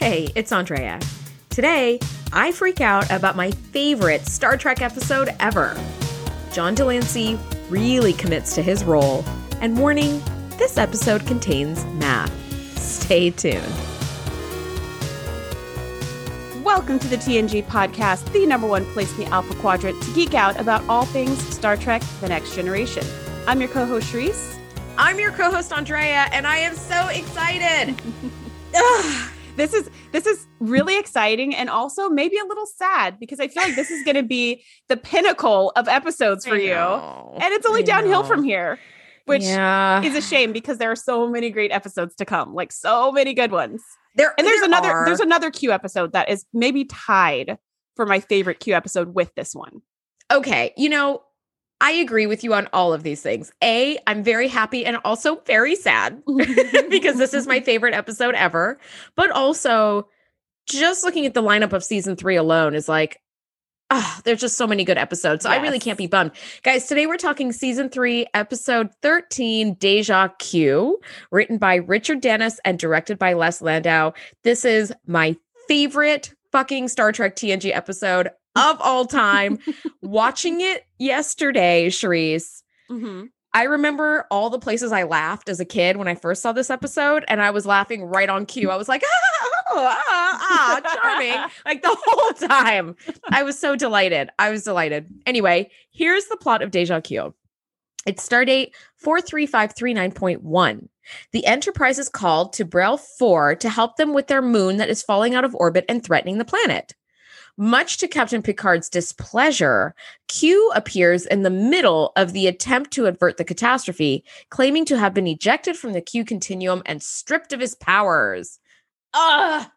Hey, it's Andrea. Today, I freak out about my favorite Star Trek episode ever. John de Lancie really commits to his role, and warning this episode contains math. Stay tuned. Welcome to the TNG podcast, the number one place in the Alpha Quadrant to geek out about all things Star Trek The Next Generation. I'm your co host, Sharice. I'm your co host, Andrea, and I am so excited. this is this is really exciting and also maybe a little sad because I feel like this is going to be the pinnacle of episodes for you, and it's only I downhill know. from here, which yeah. is a shame because there are so many great episodes to come, like so many good ones. There and there's there another are. there's another Q episode that is maybe tied for my favorite Q episode with this one. Okay, you know I agree with you on all of these things. A, I'm very happy and also very sad because this is my favorite episode ever. But also, just looking at the lineup of season three alone is like, ah, oh, there's just so many good episodes. So yes. I really can't be bummed. Guys, today we're talking season three, episode 13, Deja Q, written by Richard Dennis and directed by Les Landau. This is my favorite fucking Star Trek TNG episode of all time. Watching it yesterday, Sharice, mm-hmm. I remember all the places I laughed as a kid when I first saw this episode, and I was laughing right on cue. I was like, ah, ah, ah charming, like the whole time. I was so delighted. I was delighted. Anyway, here's the plot of Deja Q. It's stardate 43539.1. The Enterprise is called to Bre'el 4 to help them with their moon that is falling out of orbit and threatening the planet. Much to Captain Picard's displeasure, Q appears in the middle of the attempt to avert the catastrophe, claiming to have been ejected from the Q continuum and stripped of his powers. Ah,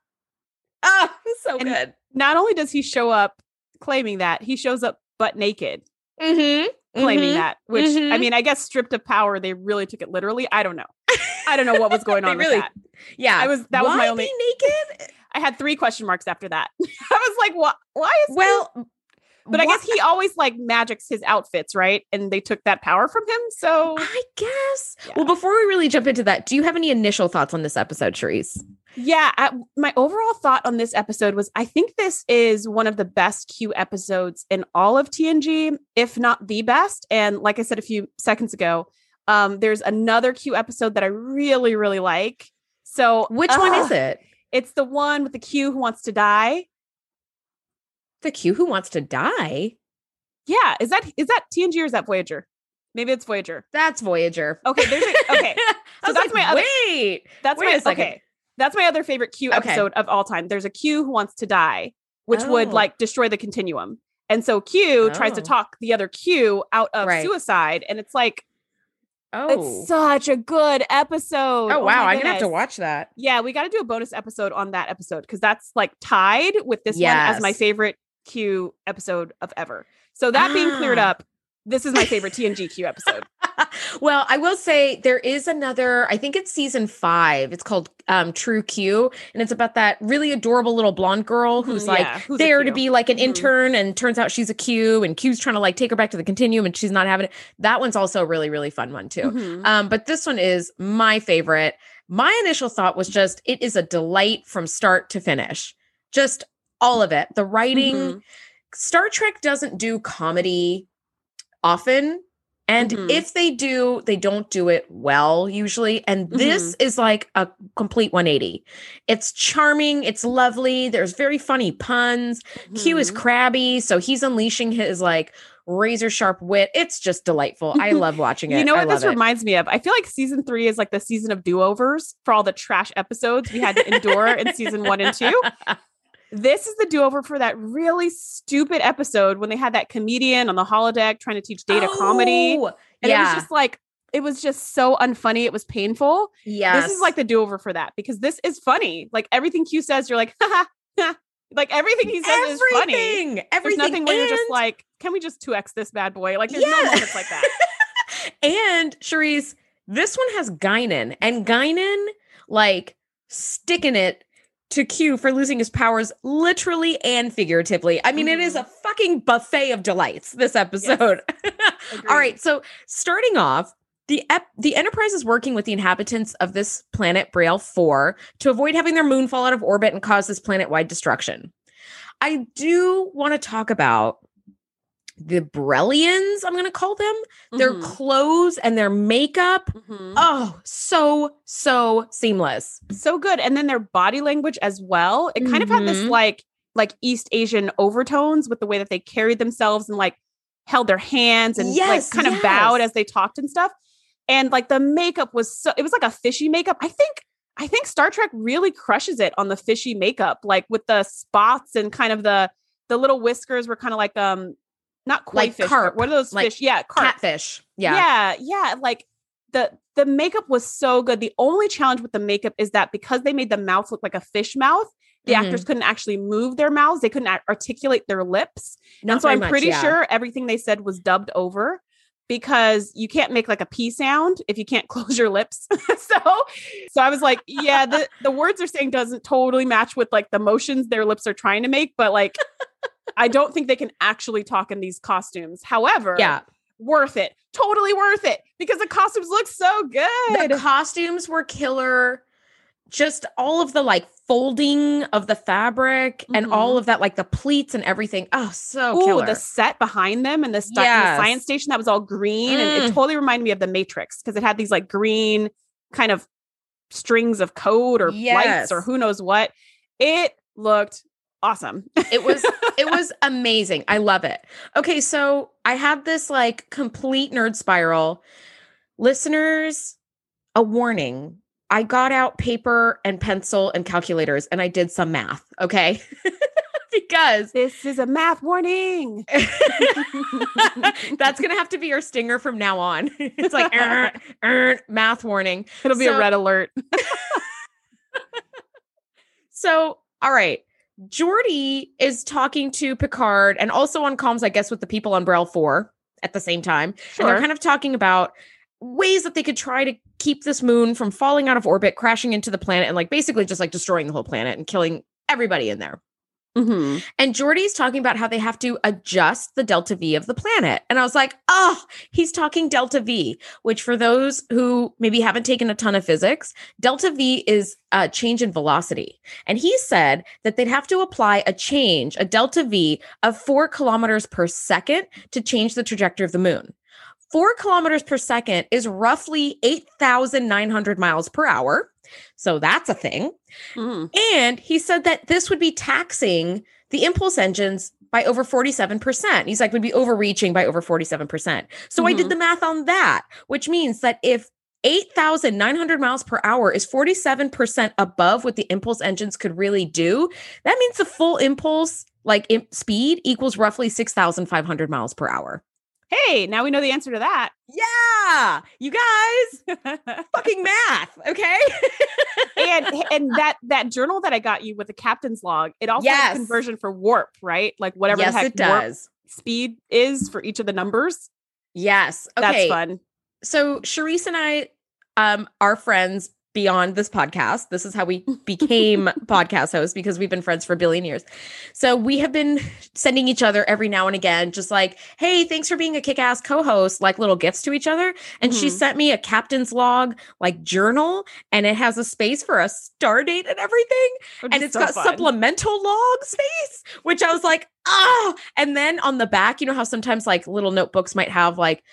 ah, so and good. Not only does he show up claiming that, he shows up butt naked. Mm-hmm claiming mm-hmm. that which mm-hmm. i mean i guess stripped of power they really took it literally i don't know i don't know what was going on really, with that yeah i was that Why was my only naked I had three question marks after that. I was like, what? Why is well? This? But I guess he always like magics his outfits, right? And they took that power from him. So I guess. Yeah. Well, before we really jump into that, do you have any initial thoughts on this episode, Sharice? Yeah, I, my overall thought on this episode was I think this is one of the best Q episodes in all of TNG, if not the best. And like I said a few seconds ago, um, there's another Q episode that I really, really like. So which uh, one is it? It's the one with the Q who wants to die. The Q who wants to die? Yeah. Is that is that TNG or is that Voyager? Maybe it's Voyager. That's Voyager. Okay, there's a, okay. So that's like, my other wait. That's wait my okay. That's my other favorite Q episode okay. of all time. There's a Q who wants to die, which oh. would like destroy the continuum. And so Q oh. tries to oh. talk the other Q out of right. suicide. And it's like, Oh, it's such a good episode. Oh, oh wow, I'm gonna have to watch that. Yeah, we got to do a bonus episode on that episode because that's like tied with this yes. one as my favorite Q episode of ever. So that ah. being cleared up, this is my favorite TNG Q episode. well, I will say there is another, I think it's season five. It's called um, True Q. And it's about that really adorable little blonde girl mm-hmm, who's like yeah, who's there to be like an mm-hmm. intern and turns out she's a Q and Q's trying to like take her back to the continuum and she's not having it. That one's also a really, really fun one too. Mm-hmm. Um, but this one is my favorite. My initial thought was just it is a delight from start to finish. Just all of it. The writing. Mm-hmm. Star Trek doesn't do comedy often and mm-hmm. if they do, they don't do it well usually. And this mm-hmm. is like a complete 180. It's charming, it's lovely. There's very funny puns. Mm-hmm. Q is mm-hmm. crabby, so he's unleashing his like razor sharp wit. It's just delightful. I love watching it. you know what this it. reminds me of? I feel like season three is like the season of do overs for all the trash episodes we had to endure in season one and two. This is the do over for that really stupid episode when they had that comedian on the holodeck trying to teach data oh, comedy. And yeah. it was just like, it was just so unfunny. It was painful. Yeah. This is like the do over for that because this is funny. Like everything Q says, you're like, ha ha. Like everything he says everything, is funny. Everything. There's nothing where and... you're just like, can we just 2x this bad boy? Like there's yeah. no moments like that. and Cherise, this one has Guinan, and Guinan like sticking it to Q for losing his powers literally and figuratively. I mean, mm-hmm. it is a mm-hmm. fucking buffet of delights this episode. Yes. All right. So, starting off, The ep- the Enterprise is working with the inhabitants of this planet Bre'el 4 to avoid having their moon fall out of orbit and cause this planet-wide destruction. I do want to talk about the Brellians, I'm going to call them. Their Mhm. clothes and their makeup. Mhm. Oh, so so seamless. so good and then their body language as well it kind of had this Mhm. like like east asian overtones with the way that they carried themselves and like held their hands and Yes, like kind of bowed as they talked and stuff and like the makeup was so it was like a fishy makeup i think i think star trek really crushes it on the fishy makeup like with the spots and kind of the the little whiskers were kind of like um not koi Like fish, carp, what are those like fish yeah carp Catfish. Yeah. yeah, yeah. Like the the makeup was so good. The only challenge with the makeup is that because they made the mouth look like a fish mouth, the Mhm. actors couldn't actually move their mouths. They couldn't articulate their lips. Not and so I'm much, pretty yeah. sure everything they said was dubbed over because you can't make like a P sound if you can't close your lips. so so I was like, yeah, the the words they're saying doesn't totally match with like the motions their lips are trying to make, but like I don't think they can actually talk in these costumes. However, Yeah. worth it. Totally worth it because the costumes look so good. The costumes were killer. Just all of the like folding of the fabric and Mhm. all of that, like the pleats and everything. Oh, so Ooh, killer. the set behind them and the, stu- and Yes. the science station that was all green. And it Mm. totally reminded me of the Matrix because it had these like green kind of strings of code or lights or who knows what. It looked awesome. it was it was amazing. I love it. Okay, so I have this like complete nerd spiral. Listeners, a warning. I got out paper and pencil and calculators and I did some math, okay? because this is a math warning. that's going to have to be our stinger from now on. it's like "Er, er, math warning. It'll be So- a red alert. So, all right. Geordi is talking to Picard and also on comms, I guess, with the people on Bre'el 4 at the same time. And they're kind of talking about ways that they could try to keep this moon from falling out of orbit, crashing into the planet, and like basically just like destroying the whole planet and killing everybody in there. Mhm. And Geordi's talking about how they have to adjust the delta V of the planet. And I was like, oh, he's talking delta V, which for those who maybe haven't taken a ton of physics, delta V is a change in velocity. And he said that they'd have to apply a change, a delta V of four kilometers per second to change the trajectory of the moon. Four kilometers per second is roughly 8,900 miles per hour. So that's a thing. Mhm. And he said that this would be taxing the impulse engines by over 47%. He's like, would be overreaching by over 47%. So I did Mhm. the math on that, which means that if 8,900 miles per hour is 47% above what the impulse engines could really do, that means the full impulse, like im- speed, equals roughly 6,500 miles per hour. Hey, now we know the answer to that. Yeah, you guys, fucking math, okay? and and that that journal that I got you with the captain's log, it also Yes. has conversion for warp, right? Like whatever yes, the heck it does. speed is for each of the numbers. Yes. Okay. That's fun. so Charisse and I um are friends beyond this podcast. This is how we became podcast hosts because we've been friends for a billion years. So we have been sending each other every now and again, just like, hey, thanks for being a kick-ass co-host, like little gifts to each other. And she Mhm. sent me a captain's log like journal, and it has a space for a star date and everything Which and it's so got fun. supplemental log space, which I was like, ah. And then on the back, you know how sometimes like little notebooks might have like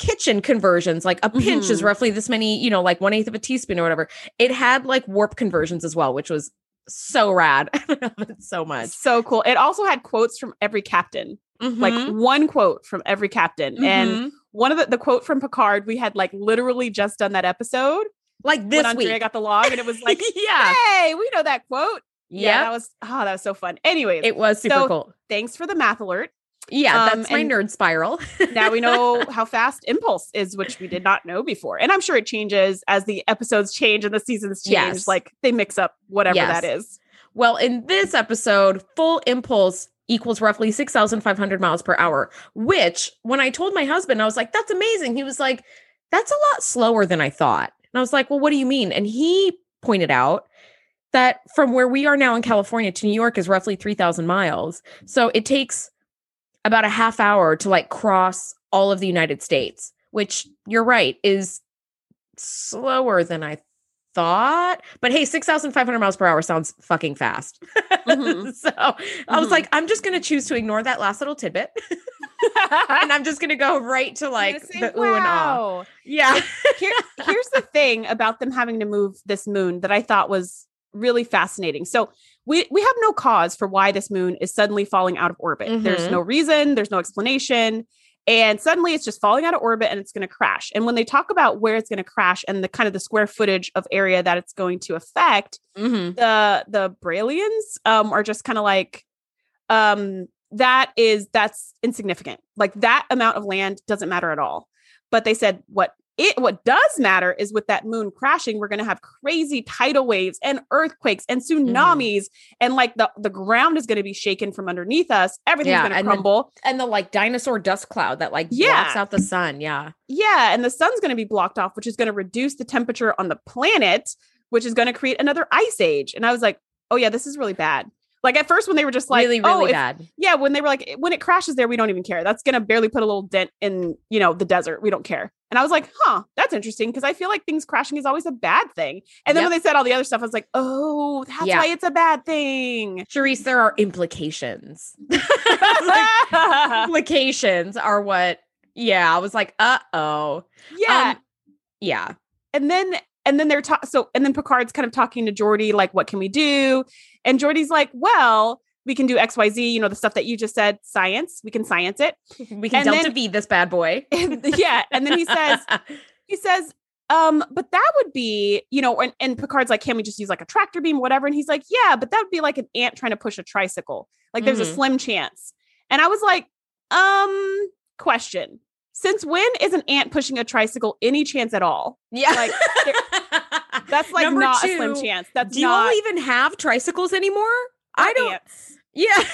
kitchen conversions, like a pinch is Mhm. roughly this many, you know, like one eighth of a teaspoon or whatever. It had like warp conversions as well, which was so rad. I love it so much. So cool. It also had quotes from every captain, like Mhm. one quote from every captain. And Mhm. one of the, the quote from Picard, we had like literally just done that episode like when this Andrea week. got the log, and it was like, yeah. hey, we know that quote. Yeah, Yeah. that was oh, that was so fun. Anyways, It was super So- cool. thanks for the math alert. Yeah, um, that's my nerd spiral. now we know how fast impulse is which we did not know before and i'm sure it changes as the episodes change and the seasons change Yes. like they mix up whatever Yes. that is Well, in this episode, full impulse equals roughly 6,500 miles per hour, which when I told my husband, I was like, that's amazing. He was like, that's a lot slower than I thought. And I was like, well, what do you mean? And he pointed out that from where we are now in California to New York is roughly 3,000 miles. So it takes about a half hour to like cross all of the United States, which you're right is slower than I thought. But hey, 6,500 miles per hour sounds fucking fast. Mhm. so I was Mhm. like, I'm just going to choose to ignore that last little tidbit. and I'm just going to go right to like the ooh and ah. wow. Yeah. Here, here's the thing about them having to move this moon that I thought was really fascinating. So we we have no cause for why this moon is suddenly falling out of orbit. There's Mhm. no reason, there's no explanation. And suddenly it's just falling out of orbit and it's going to crash. And when they talk about where it's going to crash and the kind of the square footage of area that it's going to affect, Mhm. the the Braillians um are just kind of like um that is that's insignificant. Like that amount of land doesn't matter at all. But they said what it what does matter is with that moon crashing, we're going to have crazy tidal waves and earthquakes and mm-hmm. tsunamis, and like the the ground is going to be shaken from underneath us. Everything's Yeah, going to and the- crumble. And the like dinosaur dust cloud that like Yeah. blocks out the sun. Yeah. yeah, and the sun's going to be blocked off, which is going to reduce the temperature on the planet, which is going to create another ice age. And I was like, oh yeah, this is really bad. Like at first when they were just like, really, oh, really if- bad. yeah, when they were like, when it crashes there, we don't even care. That's gonna barely put a little dent in, you know, the desert. We don't care. And I was like, huh, that's interesting because I feel like things crashing is always a bad thing. And then when they said all the other stuff, I was like, oh, that's Yeah. why it's a bad thing. Charisse, there are implications. Like, implications are what, yeah, I was like, uh oh. yeah. yeah. and then and then they're talking so and then Picard's kind of talking to Geordi, like, what can we do? And Geordi's like, well, we can do XYZ, you know, the stuff that you just said, science. We can science it. We can And delta then- V this bad boy. Yeah. And then he says, he says, um, but that would be, you know, and, and Picard's like, can we just use like a tractor beam, whatever? And he's like, yeah, but that would be like an ant trying to push a tricycle. Like there's a Mhm. slim chance. And I was like, um, question. Since when is an ant pushing a tricycle any chance at all? yeah. like, That's like Number not a slim chance. That's Do you all even have tricycles anymore? I don't. ants. Yeah.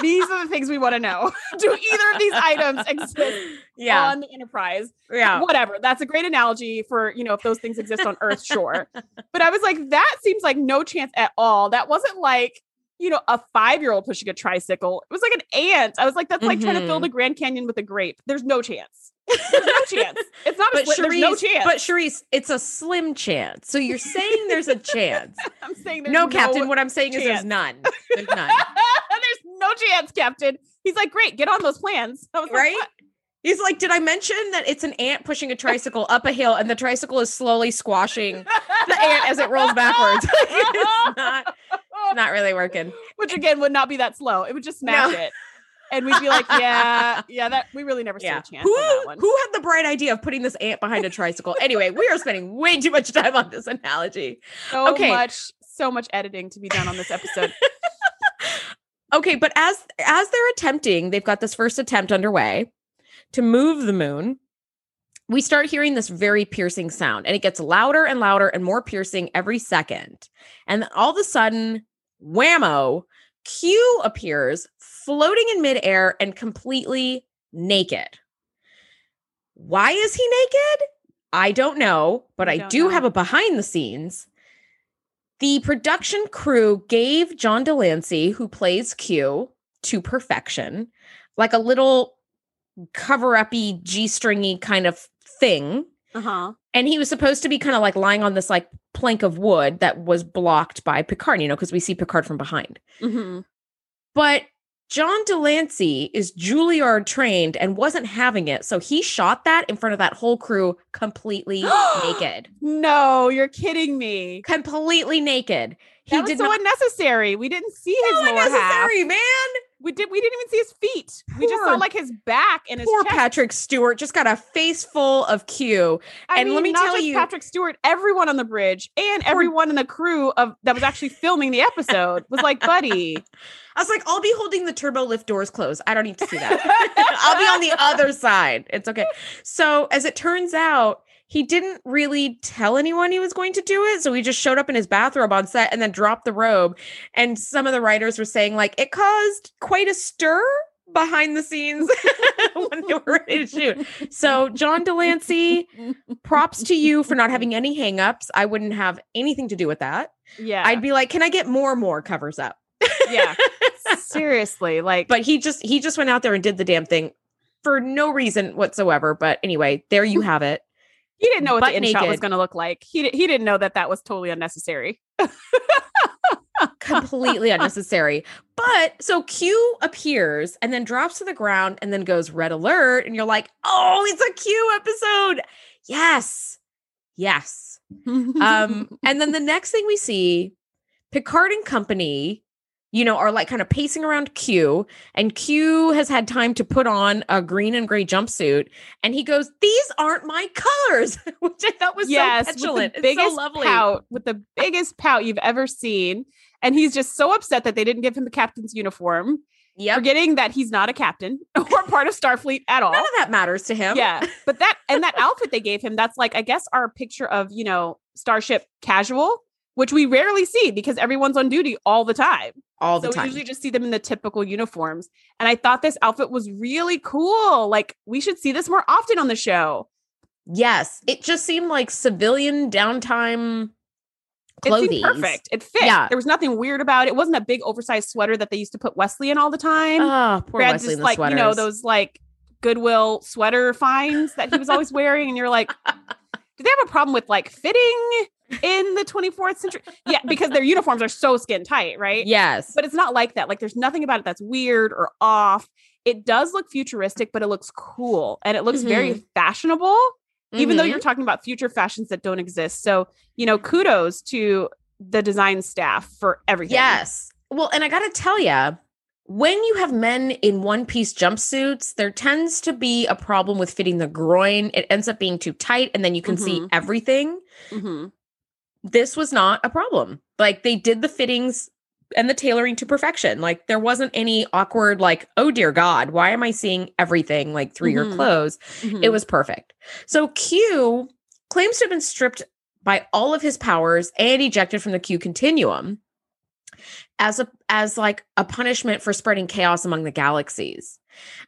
These are the things we want to know. do either of these items exist yeah. on the Enterprise? yeah. whatever. That's a great analogy for, you know, if those things exist on Earth, sure. But I was like, that seems like no chance at all. That wasn't like, you know, a five year old pushing a tricycle. It was like an ant. I was like, that's like trying to fill Mhm. the Grand Canyon with a grape. There's no chance. There's no chance. It's not a But Charisse, no chance. but Charisse, it's a slim chance. So you're saying there's a chance. I'm saying there's no, Captain. What I'm saying is there's none. There's none. there's no chance, Captain. He's like, great, get on those plans. Like, right? "What?" He's like, did I mention that it's an ant pushing a tricycle up a hill and the tricycle is slowly squashing the ant as it rolls backwards? it's not, not really working. Which again would not be that slow. It would just smash No. it. And we'd be like, yeah, yeah, that we really never Yeah. stood a chance Who, on that one. who had the bright idea of putting this ant behind a tricycle? Anyway, we are spending way too much time on this analogy. so Okay. much, so much editing to be done on this episode. Okay, but as as they're attempting, they've got this first attempt underway to move the moon. We start hearing this very piercing sound, and it gets louder and louder and more piercing every second. And then all of a sudden, whammo, Q appears floating in midair and completely naked. Why is he naked? I don't know, but We I don't know. have a behind the scenes. The production crew gave John de Lancie, who plays Q, to perfection, like a little cover uppy, G stringy kind of thing. Uh-huh. And he was supposed to be kind of like lying on this like plank of wood that was blocked by Picard, you know, because we see Picard from behind. hmm But John de Lancie is Juilliard trained and wasn't having it. So he shot that in front of that whole crew completely naked. No, you're kidding me. Completely naked. He That was did so not unnecessary. We didn't see his so lower half. unnecessary, man. We did. We didn't even see his feet. we just saw like his back and his Poor chest. Patrick Stewart just got a face full of Q. I and let me tell you- Patrick Stewart, everyone on the bridge and everyone in the crew of that was actually filming the episode was like, buddy. I was like, I'll be holding the turbo lift doors closed. I don't need to see that. I'll be on the other side. It's okay. So, as it turns out, he didn't really tell anyone he was going to do it. So he just showed up in his bathrobe on set and then dropped the robe. And some of the writers were saying, like, it caused quite a stir behind the scenes when they were ready to shoot. So, John de Lancie, props to you for not having any hangups. I wouldn't have anything to do with that. Yeah. I'd be like, can I get more more covers up? yeah. Seriously. Like but he just he just went out there and did the damn thing for no reason whatsoever. But anyway, there you have it. He didn't know what the in shot was going to look like. He he didn't know that that was totally unnecessary. completely unnecessary. But so Q appears and then drops to the ground and then goes red alert. And you're like, oh, it's a Q episode. Yes. Yes. Um, and then the next thing we see, Picard and company, you know, are like kind of pacing around Q, and Q has had time to put on a green and gray jumpsuit, and he goes, "These aren't my colors," which I thought was yes, so petulant. with the It's so biggest lovely. pout, with the biggest pout you've ever seen, and he's just so upset that they didn't give him the captain's uniform, Yep. forgetting that he's not a captain or part of Starfleet at all. None of that matters to him. yeah, but that and that outfit they gave him, that's like I guess our picture of you know Starship casual, which we rarely see because everyone's on duty all the time. All the so time. we usually just see them in the typical uniforms. And I thought this outfit was really cool. Like we should see this more often on the show. Yes, it just seemed like civilian downtime It clothing. perfect. It fit. Yeah. There was nothing weird about it. It wasn't a big oversized sweater that they used to put Wesley in all the time. Oh, poor We Wesley just like, sweaters. you know, those like Goodwill sweater finds that he was always wearing. And you're like, do they have a problem with like fitting in the 24th century? Yeah, because their uniforms are so skin tight, right? yes, But it's not like that. Like there's nothing about it that's weird or off. It does look futuristic, but it looks cool and it looks very fashionable, even though Mhm. you're talking about future fashions that don't exist. So, you know, kudos to the design staff for everything. yes. Well, and I got to tell you, when you have men in one piece jumpsuits, there tends to be a problem with fitting the groin. It ends up being too tight, and then you can see Mhm. everything. Mhm. This was not a problem. Like they did the fittings and the tailoring to perfection. Like there wasn't any awkward, like, oh dear God, why am I seeing everything like through your Mhm. clothes? It Mhm. was perfect. So Q claims to have been stripped by all of his powers and ejected from the Q continuum as a as like a punishment for spreading chaos among the galaxies.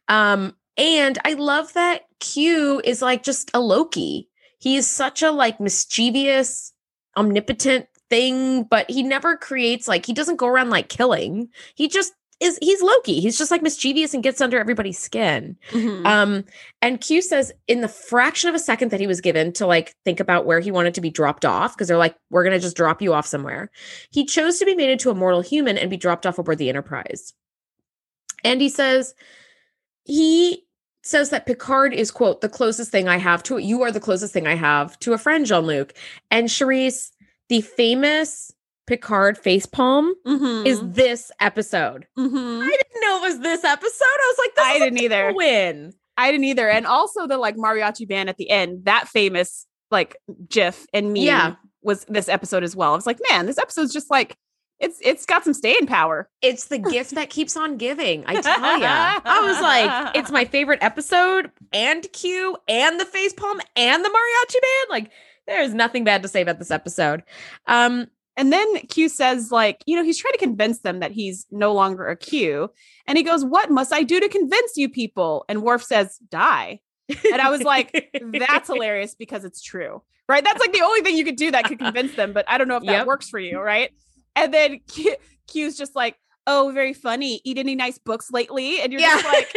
Um and I love that Q is like just a Loki. He is such a like mischievous, omnipotent thing, but he never creates like he doesn't go around like killing. He just is he's Loki. He's just like mischievous and gets under everybody's skin. Mhm. Um, and Q says in the fraction of a second that he was given to like think about where he wanted to be dropped off, because they're like, we're gonna just drop you off somewhere. He chose to be made into a mortal human and be dropped off aboard the Enterprise. And he says he says that Picard is quote the closest thing I have to it. you are the closest thing I have to a friend, Jean Luc. And Charisse, the famous Picard facepalm Mhm. is this episode. Mhm. I didn't know it was this episode. I was like, this I is didn't either. win. I didn't either. And also the like mariachi band at the end, that famous like GIF and me Yeah. was this episode as well. I was like, man, this episode's just like it's it's got some staying power. It's the gift that keeps on giving. I tell ya. I was like, it's my favorite episode and Q and the facepalm and the mariachi band. Like, there's nothing bad to say about this episode. Um, And then Q says, like, you know, he's trying to convince them that he's no longer a Q. And he goes, What must I do to convince you people? And Worf says, Die. And I was like, That's hilarious because it's true. Right. That's like the only thing you could do that could convince them. But I don't know if that Yep. works for you. Right. And then Q, Q's just like, Oh, very funny. Eat any nice books lately? And you're yeah. just like,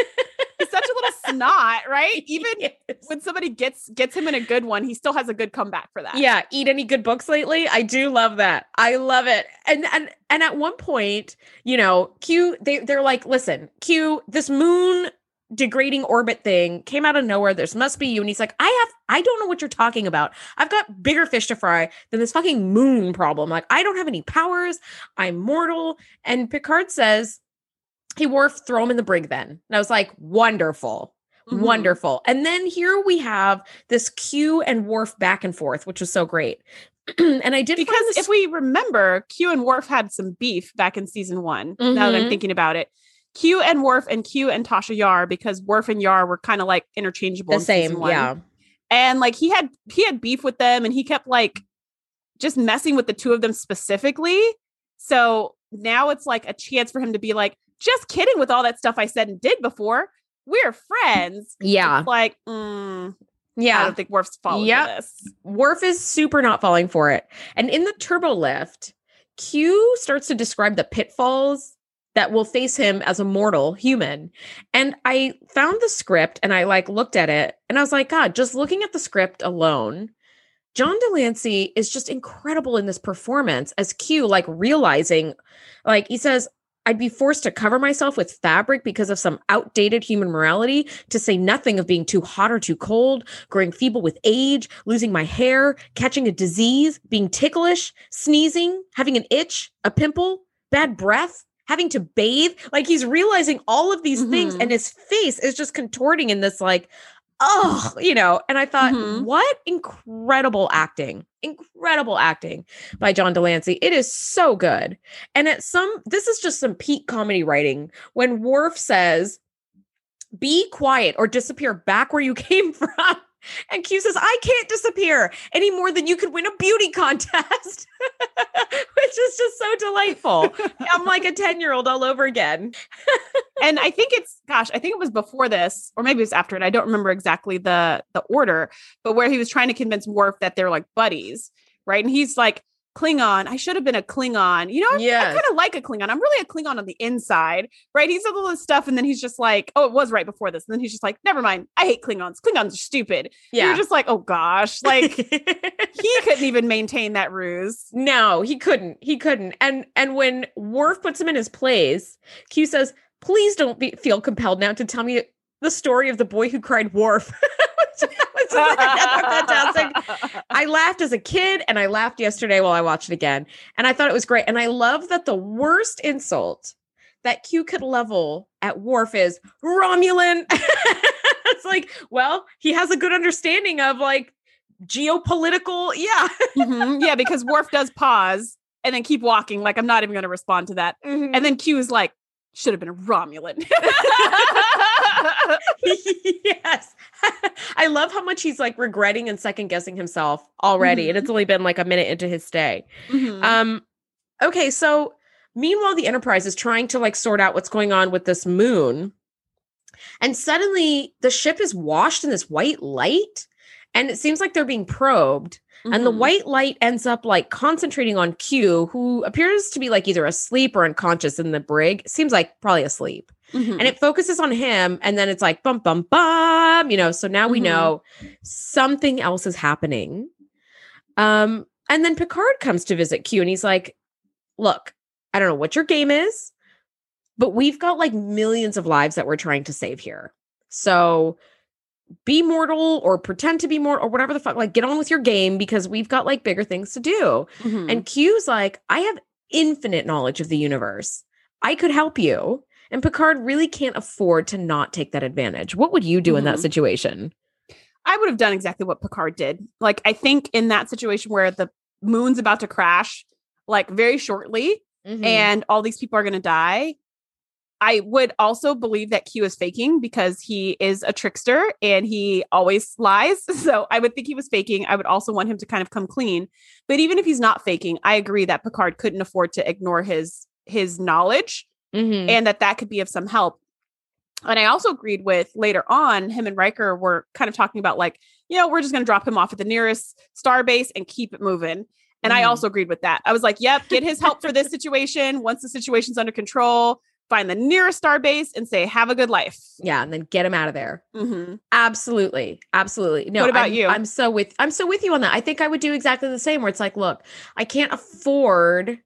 he's such a little snot, right? Even Yes. when somebody gets gets him in a good one, he still has a good comeback for that. Yeah, eat any good books lately? I do love that. I love it. And and and at one point, you know, Q they they're like, "Listen, Q, this moon degrading orbit thing came out of nowhere. This must be you." And he's like, "I have I don't know what you're talking about. I've got bigger fish to fry than this fucking moon problem. Like, I don't have any powers. I'm mortal." And Picard says, "Hey, Worf, throw him in the brig then." And I was like, "Wonderful." Mhm. Wonderful. And then here we have this Q and Worf back and forth, which was so great. and I did Because if we remember, Q and Worf had some beef back in season one. Now that I'm Mhm. thinking about it, Q and Worf and Q and Tasha Yar, because Worf and Yar were kind of like interchangeable. the in same, one. yeah. and like he had he had beef with them, and he kept like just messing with the two of them specifically. So now it's like a chance for him to be like, just kidding with all that stuff I said and did before. We're friends. Yeah. It's like, mm, I Yeah. don't think Worf's falling Yep. for this. Worf is super not falling for it. And in the turbo lift, Q starts to describe the pitfalls that will face him as a mortal human. And I found the script and I like looked at it and I was like, God, just looking at the script alone, John de Lancie is just incredible in this performance as Q, like realizing, like he says, I'd be forced to cover myself with fabric because of some outdated human morality, to say nothing of being too hot or too cold, growing feeble with age, losing my hair, catching a disease, being ticklish, sneezing, having an itch, a pimple, bad breath, having to bathe. Like he's realizing all of these mm-hmm. things, and his face is just contorting in this, like, oh, you know. And I thought, mm-hmm. what incredible acting, incredible acting by John de Lancie. It is so good. And at some, this is just some peak comedy writing when Worf says, be quiet or disappear back where you came from. And Q says, I can't disappear any more than you could win a beauty contest, which is just so delightful. I'm like a 10 year old all over again. and I think it's, gosh, I think it was before this, or maybe it was after it. I don't remember exactly the the order, but where he was trying to convince Worf that they're like buddies, right? And he's like, Klingon. I should have been a Klingon. You know, yes. I kind of like a Klingon. I'm really a Klingon on the inside, right? He said all this stuff, and then he's just like, "Oh, it was right before this." And then he's just like, "Never mind. I hate Klingons. Klingons are stupid." Yeah, you're just like, "Oh gosh!" Like he couldn't even maintain that ruse. No, he couldn't. He couldn't. And and when Worf puts him in his place, Q says, "Please don't be, feel compelled now to tell me the story of the boy who cried Worf." fantastic. I laughed as a kid and I laughed yesterday while I watched it again. And I thought it was great. And I love that the worst insult that Q could level at Worf is Romulan. it's like, well, he has a good understanding of like geopolitical. Yeah. mm-hmm. Yeah, because Worf does pause and then keep walking. Like, I'm not even going to respond to that. Mm-hmm. And then Q is like, should have been a Romulan. yes. I love how much he's like regretting and second guessing himself already. Mm-hmm. And it's only been like a minute into his stay. Mm-hmm. Um, okay, so meanwhile, the Enterprise is trying to like sort out what's going on with this moon. And suddenly the ship is washed in this white light. And it seems like they're being probed. Mm-hmm. And the mm-hmm. white light ends up like concentrating on Q, who appears to be like either asleep or unconscious in the brig. Seems like probably asleep. Mm-hmm. And it focuses on him. And then it's like bum, bum, bum, you know. So now we mm-hmm. know something else is happening. Um, and then Picard comes to visit Q and he's like, Look, I don't know what your game is, but we've got like millions of lives that we're trying to save here. So be mortal or pretend to be mortal or whatever the fuck. Like, get on with your game because we've got like bigger things to do. Mm-hmm. And Q's like, I have infinite knowledge of the universe. I could help you. And Picard really can't afford to not take that advantage. What would you do mm-hmm. in that mm-hmm. situation? I would have done exactly what Picard did. Like, I think in that situation where the moon's about to crash, like very shortly, mm-hmm. and all these people are going to die, I would also believe that Q is faking because he is a trickster and he always lies. So I would think he was faking. I would also want him to kind of come clean. But even if he's not faking, I agree that Picard couldn't afford to ignore his his knowledge mm-hmm. and that that could be of some help. And I also agreed with later on, him and Riker were kind of talking about like, you know, we're just going to drop him off at the nearest star base and keep it moving. And mm. I mm-hmm. also agreed with that. I was like, yep, get his help for this situation. Once the situation's under control, find the nearest star base and say, have a good life. Yeah. And then get them out of there. Mm-hmm. Absolutely. Absolutely. No, what about I'm, you? I'm so with, I'm so with you on that. I think I would do exactly the same where it's like, look, I can't afford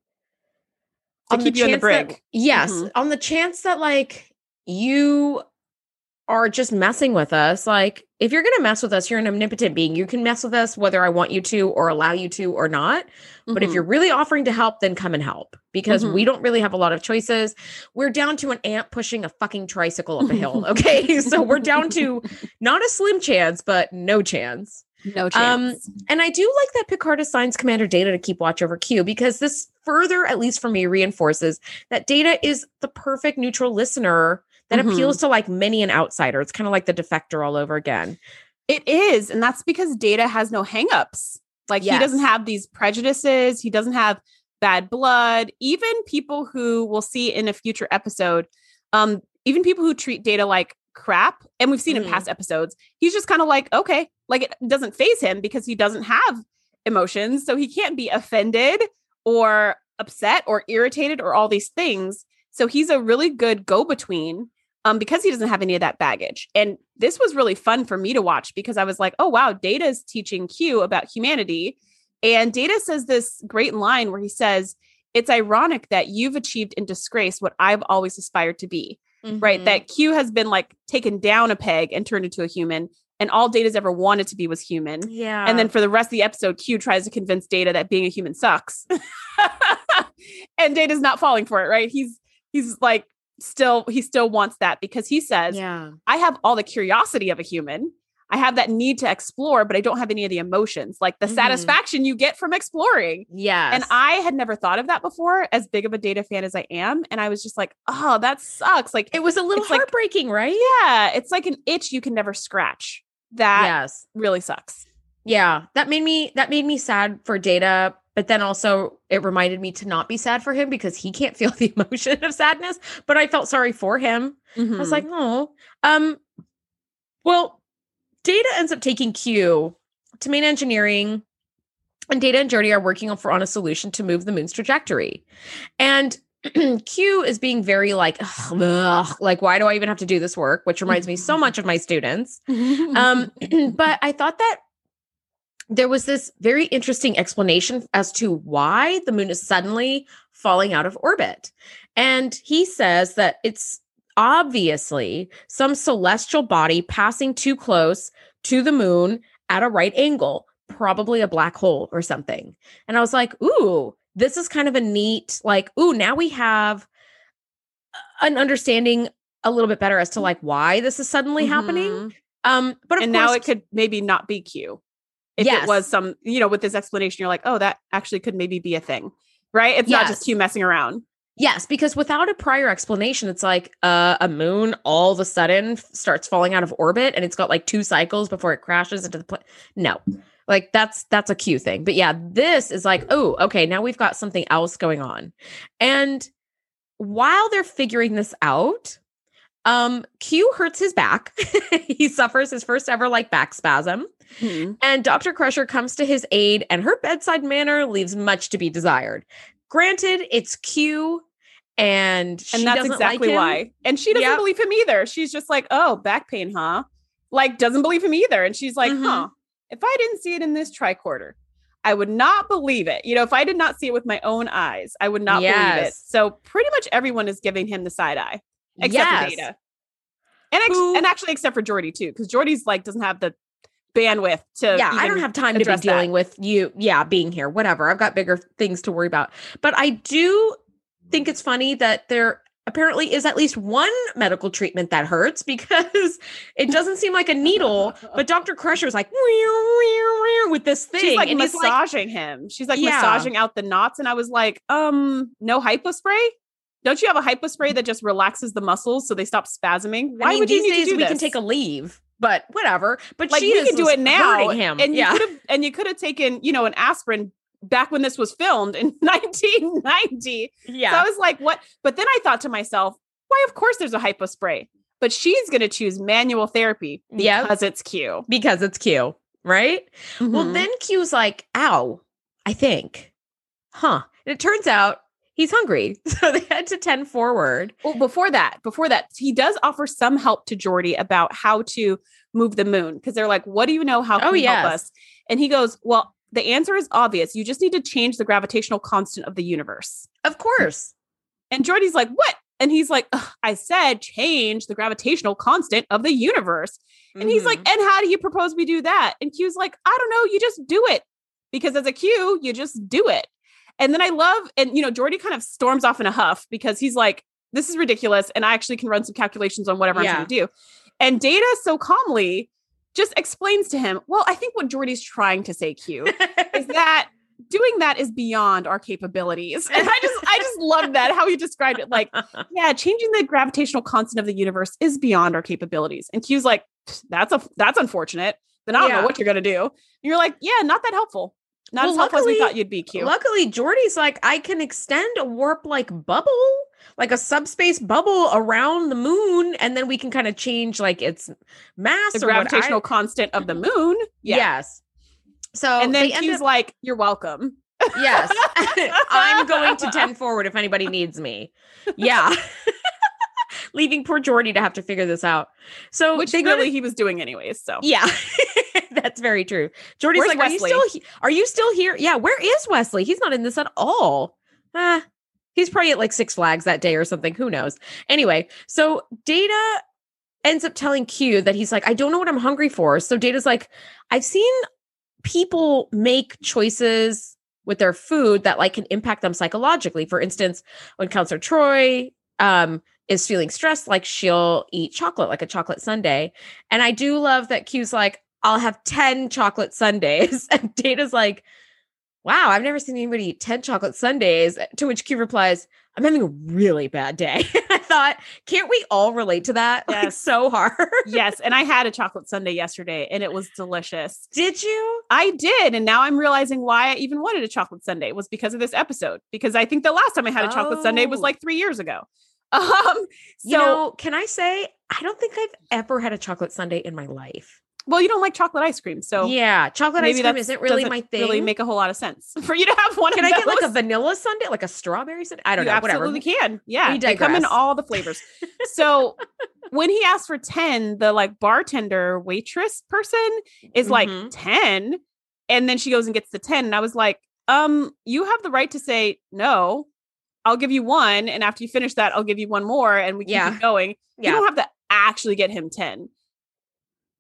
to keep you in the brig. That, yes. Mm-hmm. On the chance that like you are just messing with us. Like, if you're going to mess with us, you're an omnipotent being. You can mess with us whether I want you to or allow you to or not. Mm-hmm. But if you're mm-hmm. really offering to help, then come and help because mm-hmm. we don't really have a lot of choices. We're down to an ant pushing a fucking tricycle up a hill. Okay. so we're down to not a slim chance, but no chance. No um, chance. Um, and I do like that Picard assigns Commander Data to keep watch over Q because this further, at least for me, reinforces that Data is the perfect neutral listener that mm-hmm. appeals to like many an outsider. It's kind of like the defector all over again. It is. And that's because Data has no hangups. Like yes. he doesn't have these prejudices, he doesn't have bad blood. Even people who we'll see in a future episode, um, even people who treat Data like crap, and we've seen mm-hmm. in past episodes, he's just kind of like, okay, like it doesn't phase him because he doesn't have emotions. So he can't be offended or upset or irritated or all these things So he's a really good go between um, because he doesn't have any of that baggage. And this was really fun for me to watch because I was like, oh, wow, Data is teaching Q about humanity. And Data says this great line where he says, it's ironic that you've achieved in disgrace what I've always aspired to be, mm-hmm. right? That Q has been like taken down a peg and turned into a human. And all Data's ever wanted to be was human. Yeah. And then for the rest of the episode, Q tries to convince Data that being a human sucks. and Data's not falling for it, right? He's he's like still he still wants that because he says, "Yeah, I have all the curiosity of a human. I have that need to explore, but I don't have any of the emotions, like the mm-hmm. satisfaction you get from exploring." Yeah. And I had never thought of that before, as big of a data fan as I am, and I was just like, "Oh, that sucks." Like it was a little heartbreaking, like, right? Yeah, it's like an itch you can never scratch. That yes. really sucks. Yeah, that made me that made me sad for Data, but then also it reminded me to not be sad for him because he can't feel the emotion of sadness but i felt sorry for him. Mm-hmm. i was like oh um well data ends up taking q. To main engineering and data and Geordi are working on for on a solution to move the moon's trajectory. And q is being very like ugh, like why do i even have to do this work? which reminds me so much of my students. Um but i thought that there was this very interesting explanation as to why the moon is suddenly falling out of orbit. And he says that it's obviously some celestial body passing too close to the moon at a right angle, probably a black hole or something. And I was like, ooh, this is kind of a neat, like, ooh, now we have an understanding a little bit better as to like why this is suddenly mm-hmm. happening. Um, but and course, now it could maybe not be Q if yes. it was some, you know, with this explanation, you're like, oh, that actually could maybe be a thing, right? It's yes. not just you messing around. Yes, because without a prior explanation, it's like uh, a moon all of a sudden starts falling out of orbit, and it's got like two cycles before it crashes into the planet. No, like that's that's a Q thing. But yeah, this is like, oh, okay, now we've got something else going on, and while they're figuring this out, um, Q hurts his back. he suffers his first ever like back spasm. Mm-hmm. And Dr. Crusher comes to his aid, and her bedside manner leaves much to be desired. Granted, it's Q, and and that's exactly like why. And she doesn't yep. believe him either. She's just like, "Oh, back pain, huh?" Like doesn't believe him either. And she's like, mm-hmm. "Huh? If I didn't see it in this tricorder, I would not believe it. You know, if I did not see it with my own eyes, I would not yes. believe it." So pretty much everyone is giving him the side eye, except yes. for Data. And, ex- and actually, except for Geordi too, because Geordi's like doesn't have the bandwidth to yeah i don't have time to be dealing that. with you yeah being here whatever i've got bigger things to worry about but i do think it's funny that there apparently is at least one medical treatment that hurts because it doesn't seem like a needle but dr Crusher crusher's like with this thing she's like and massaging like, him she's like yeah. massaging out the knots and i was like um no hypo spray don't you have a hypo spray that just relaxes the muscles so they stop spasming? Why I mean, would these days we this? can take a leave? but whatever. But like, she we can do it now. Him. And yeah. you could have and you could have taken, you know, an aspirin back when this was filmed in 1990. Yeah. So I was like, what? But then I thought to myself, why, of course there's a hypo spray. But she's gonna choose manual therapy because yep. it's Q. Because it's Q, right? Mm-hmm. Well, then Q's like, ow, I think. Huh. And it turns out he's hungry. So they head to 10 forward. Well, before that, before that, he does offer some help to Geordi about how to move the moon because they're like, what do you know? How can oh, you yes. help us? And he goes, well, the answer is obvious. You just need to change the gravitational constant of the universe. Of course. And Geordi's like, what? And he's like, I said change the gravitational constant of the universe. And mm-hmm. he's like, mm-hmm. and how do you propose we do that? And Q's like, I don't know. You just do it. Because as a Q, you just do it. And then I love, and you know, Geordi kind of storms off in a huff because he's like, this is ridiculous. And I actually can run some calculations on whatever yeah. I'm going to do. And Data so calmly just explains to him, well, I think what Geordi's trying to say, Q, is that doing that is beyond our capabilities. And I just I just love that how he described it like, yeah, changing the gravitational constant of the universe is beyond our capabilities. And Q's like, that's a that's unfortunate. Then I don't yeah. know what you're gonna do. And you're like, yeah, not that helpful. Not well, as helpful luckily, as we thought you'd be, Q. Luckily, Geordi's like, I can extend a warp like bubble, like a subspace bubble around the moon, and then we can kind of change like its mass the gravitational I... constant of the mm-hmm. moon. Yeah. Yes. So and then Q's up... like, "You're welcome." Yes. I'm going to 10 forward if anybody needs me. Yeah. Leaving poor Geordi to have to figure this out. So Which they go to- really he was doing anyways. So Yeah. That's very true. Geordi's Where's like, Wesley? Are you still are you still here? Yeah, where is Wesley? He's not in this at all. Uh, he's probably at like Six Flags that day or something. Who knows? Anyway, so Data ends up telling Q that he's like, I don't know what I'm hungry for. So Data's like, I've seen people make choices with their food that like can impact them psychologically. For instance, when Counselor Troi um is feeling stressed, like she'll eat chocolate, like a chocolate sundae. And I do love that Q's like, I'll have 10 chocolate sundaes. And Data's like, wow, I've never seen anybody eat 10 chocolate sundaes. To which Q replies, I'm having a really bad day. I thought, can't we all relate to that? Like Yes. so hard. yes, and I had a chocolate sundae yesterday and it was delicious. Did you? I did, and now I'm realizing why I even wanted a chocolate sundae was because of this episode. Because I think the last time I had a chocolate sundae was Oh. like three years ago. Um, so you know, can I say, I don't think I've ever had a chocolate sundae in my life. well, you don't like chocolate ice cream, so yeah, chocolate ice cream isn't really my thing. Really make a whole lot of sense for you to have one. Can I get like a vanilla sundae, like a strawberry sundae? I don't you know. Whatever. absolutely can. Yeah, We they come in all the flavors. so when he asked for ten, the like bartender waitress person is like Mhm. ten, and then she goes and gets the ten, and I was like, um, you have the right to say no. I'll give you one, and after you finish that, I'll give you one more, and we can keep Yeah. it going. You Yeah. don't have to actually get him ten,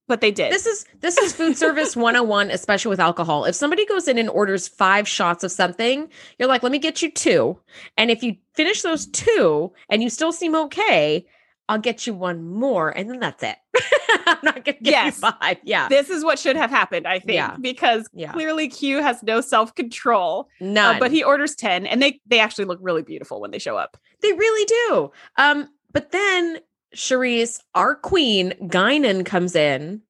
but they did. This is this is food service 101, especially with alcohol. If somebody goes in and orders five shots of something, you're like, let me get you two. And if you finish those two and you still seem okay, I'll get you one more. And then that's it. I'm not gonna get Yes. you five. Yeah. this is what should have happened, I think, Yeah. because Yeah. clearly Q has no self control. None. Uh, but he orders 10 and they they actually look really beautiful when they show up. They really do. Um, but then Charisse, our queen, Guinan, comes in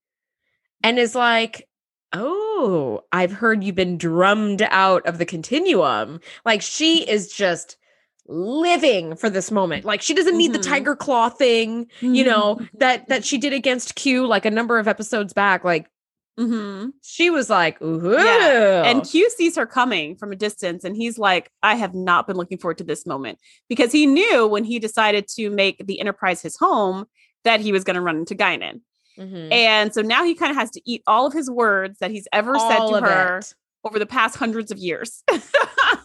and is like, Oh, I've heard you've been drummed out of the continuum. Like she is just living for this moment. Like she doesn't need the Mhm. tiger claw thing, you know, that that she did against Q like a number of episodes back. Like Mhm. she was like, Ooh. And Q sees her coming from a distance and he's like, I have not been looking forward to this moment because he knew when he decided to make the Enterprise his home that he was going to run into Guinan. Mhm. And so now he kind of has to eat all of his words that he's ever said to her it. over the past hundreds of years.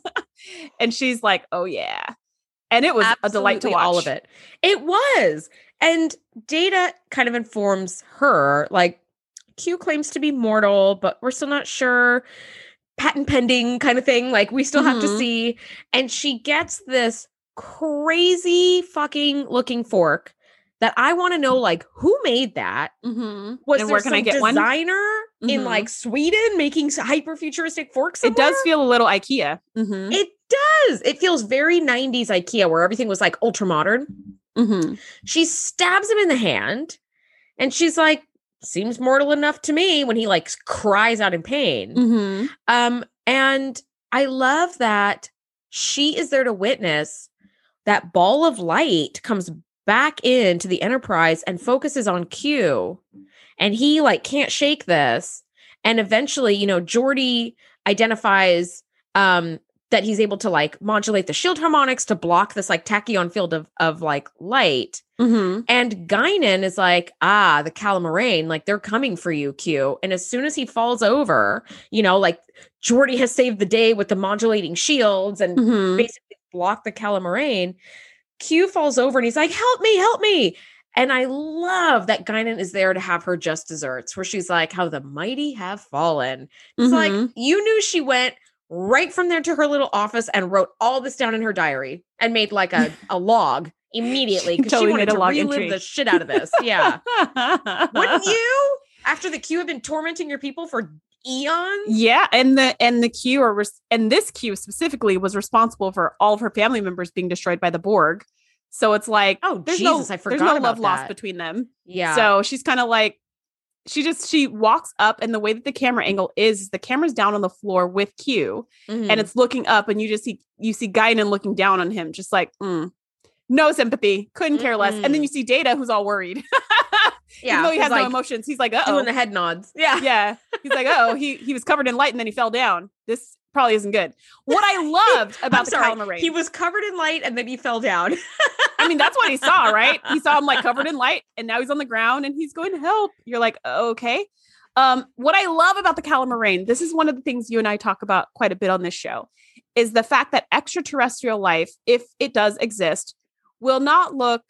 and she's like, "Oh yeah." And it was a delight to watch. all of it. It was. And Data kind of informs her like Q claims to be mortal, but we're still not sure. Patent pending kind of thing. Like we still have to Mhm. see. And she gets this crazy fucking looking fork that I want to know like who made that? Mhm. Was and there where can I some get one? Designer in like Sweden making hyper futuristic forks? It does feel a little IKEA. Mhm. It does. It feels very 90s IKEA where everything was like ultra modern. Mhm. She stabs him in the hand and she's like, seems mortal enough to me when he like cries out in pain. Mhm. Um, and I love that she is there to witness that ball of light comes back into the enterprise and focuses on Q. And he like can't shake this. And eventually, you know, Geordi identifies um that he's able to like modulate the shield harmonics to block this like tachyon field of of like light. Mhm. And Guinan is like, ah, the Calamarain, like they're coming for you, Q. And as soon as he falls over, you know, like Geordi has saved the day with the modulating shields and Mhm. basically blocked the Calamarain. Q falls over and he's like, help me, help me. And I love that Guinan is there to have her just desserts, where she's like, how the mighty have fallen. It's like, Mhm. you knew she went right from there to her little office and wrote all this down in her diary and made like a, a log immediately because Totally she wanted to log relive entry. the shit out of this. Yeah. Wouldn't you? After the Q have been tormenting your people for eons? Yeah, and the and the Q or res- and this Q specifically was responsible for all of her family members being destroyed by the Borg. So it's like, Oh, there's Jesus, no I there's no love lost between them. Yeah. So she's kind of like, she just she walks up, and the way that the camera angle is, the camera's down on the floor with Q, Mhm. and it's looking up, and you just see you see Guinan looking down on him, just like, mm, no sympathy, couldn't care less. And then you see Data, who's all worried, yeah, even though he has like no emotions. He's like, oh, doing the head nods. Yeah. yeah. He's like, oh, he he was covered in light and then he fell down. This probably isn't good. What I loved about the sorry. calamari, He was covered in light and then he fell down. I mean, that's what he saw, right? He saw him like covered in light, and now he's on the ground and he's going to help. You're like, okay. Um, what I love about the calamarain, this is one of the things you and I talk about quite a bit on this show, is the fact that extraterrestrial life, if it does exist, will not look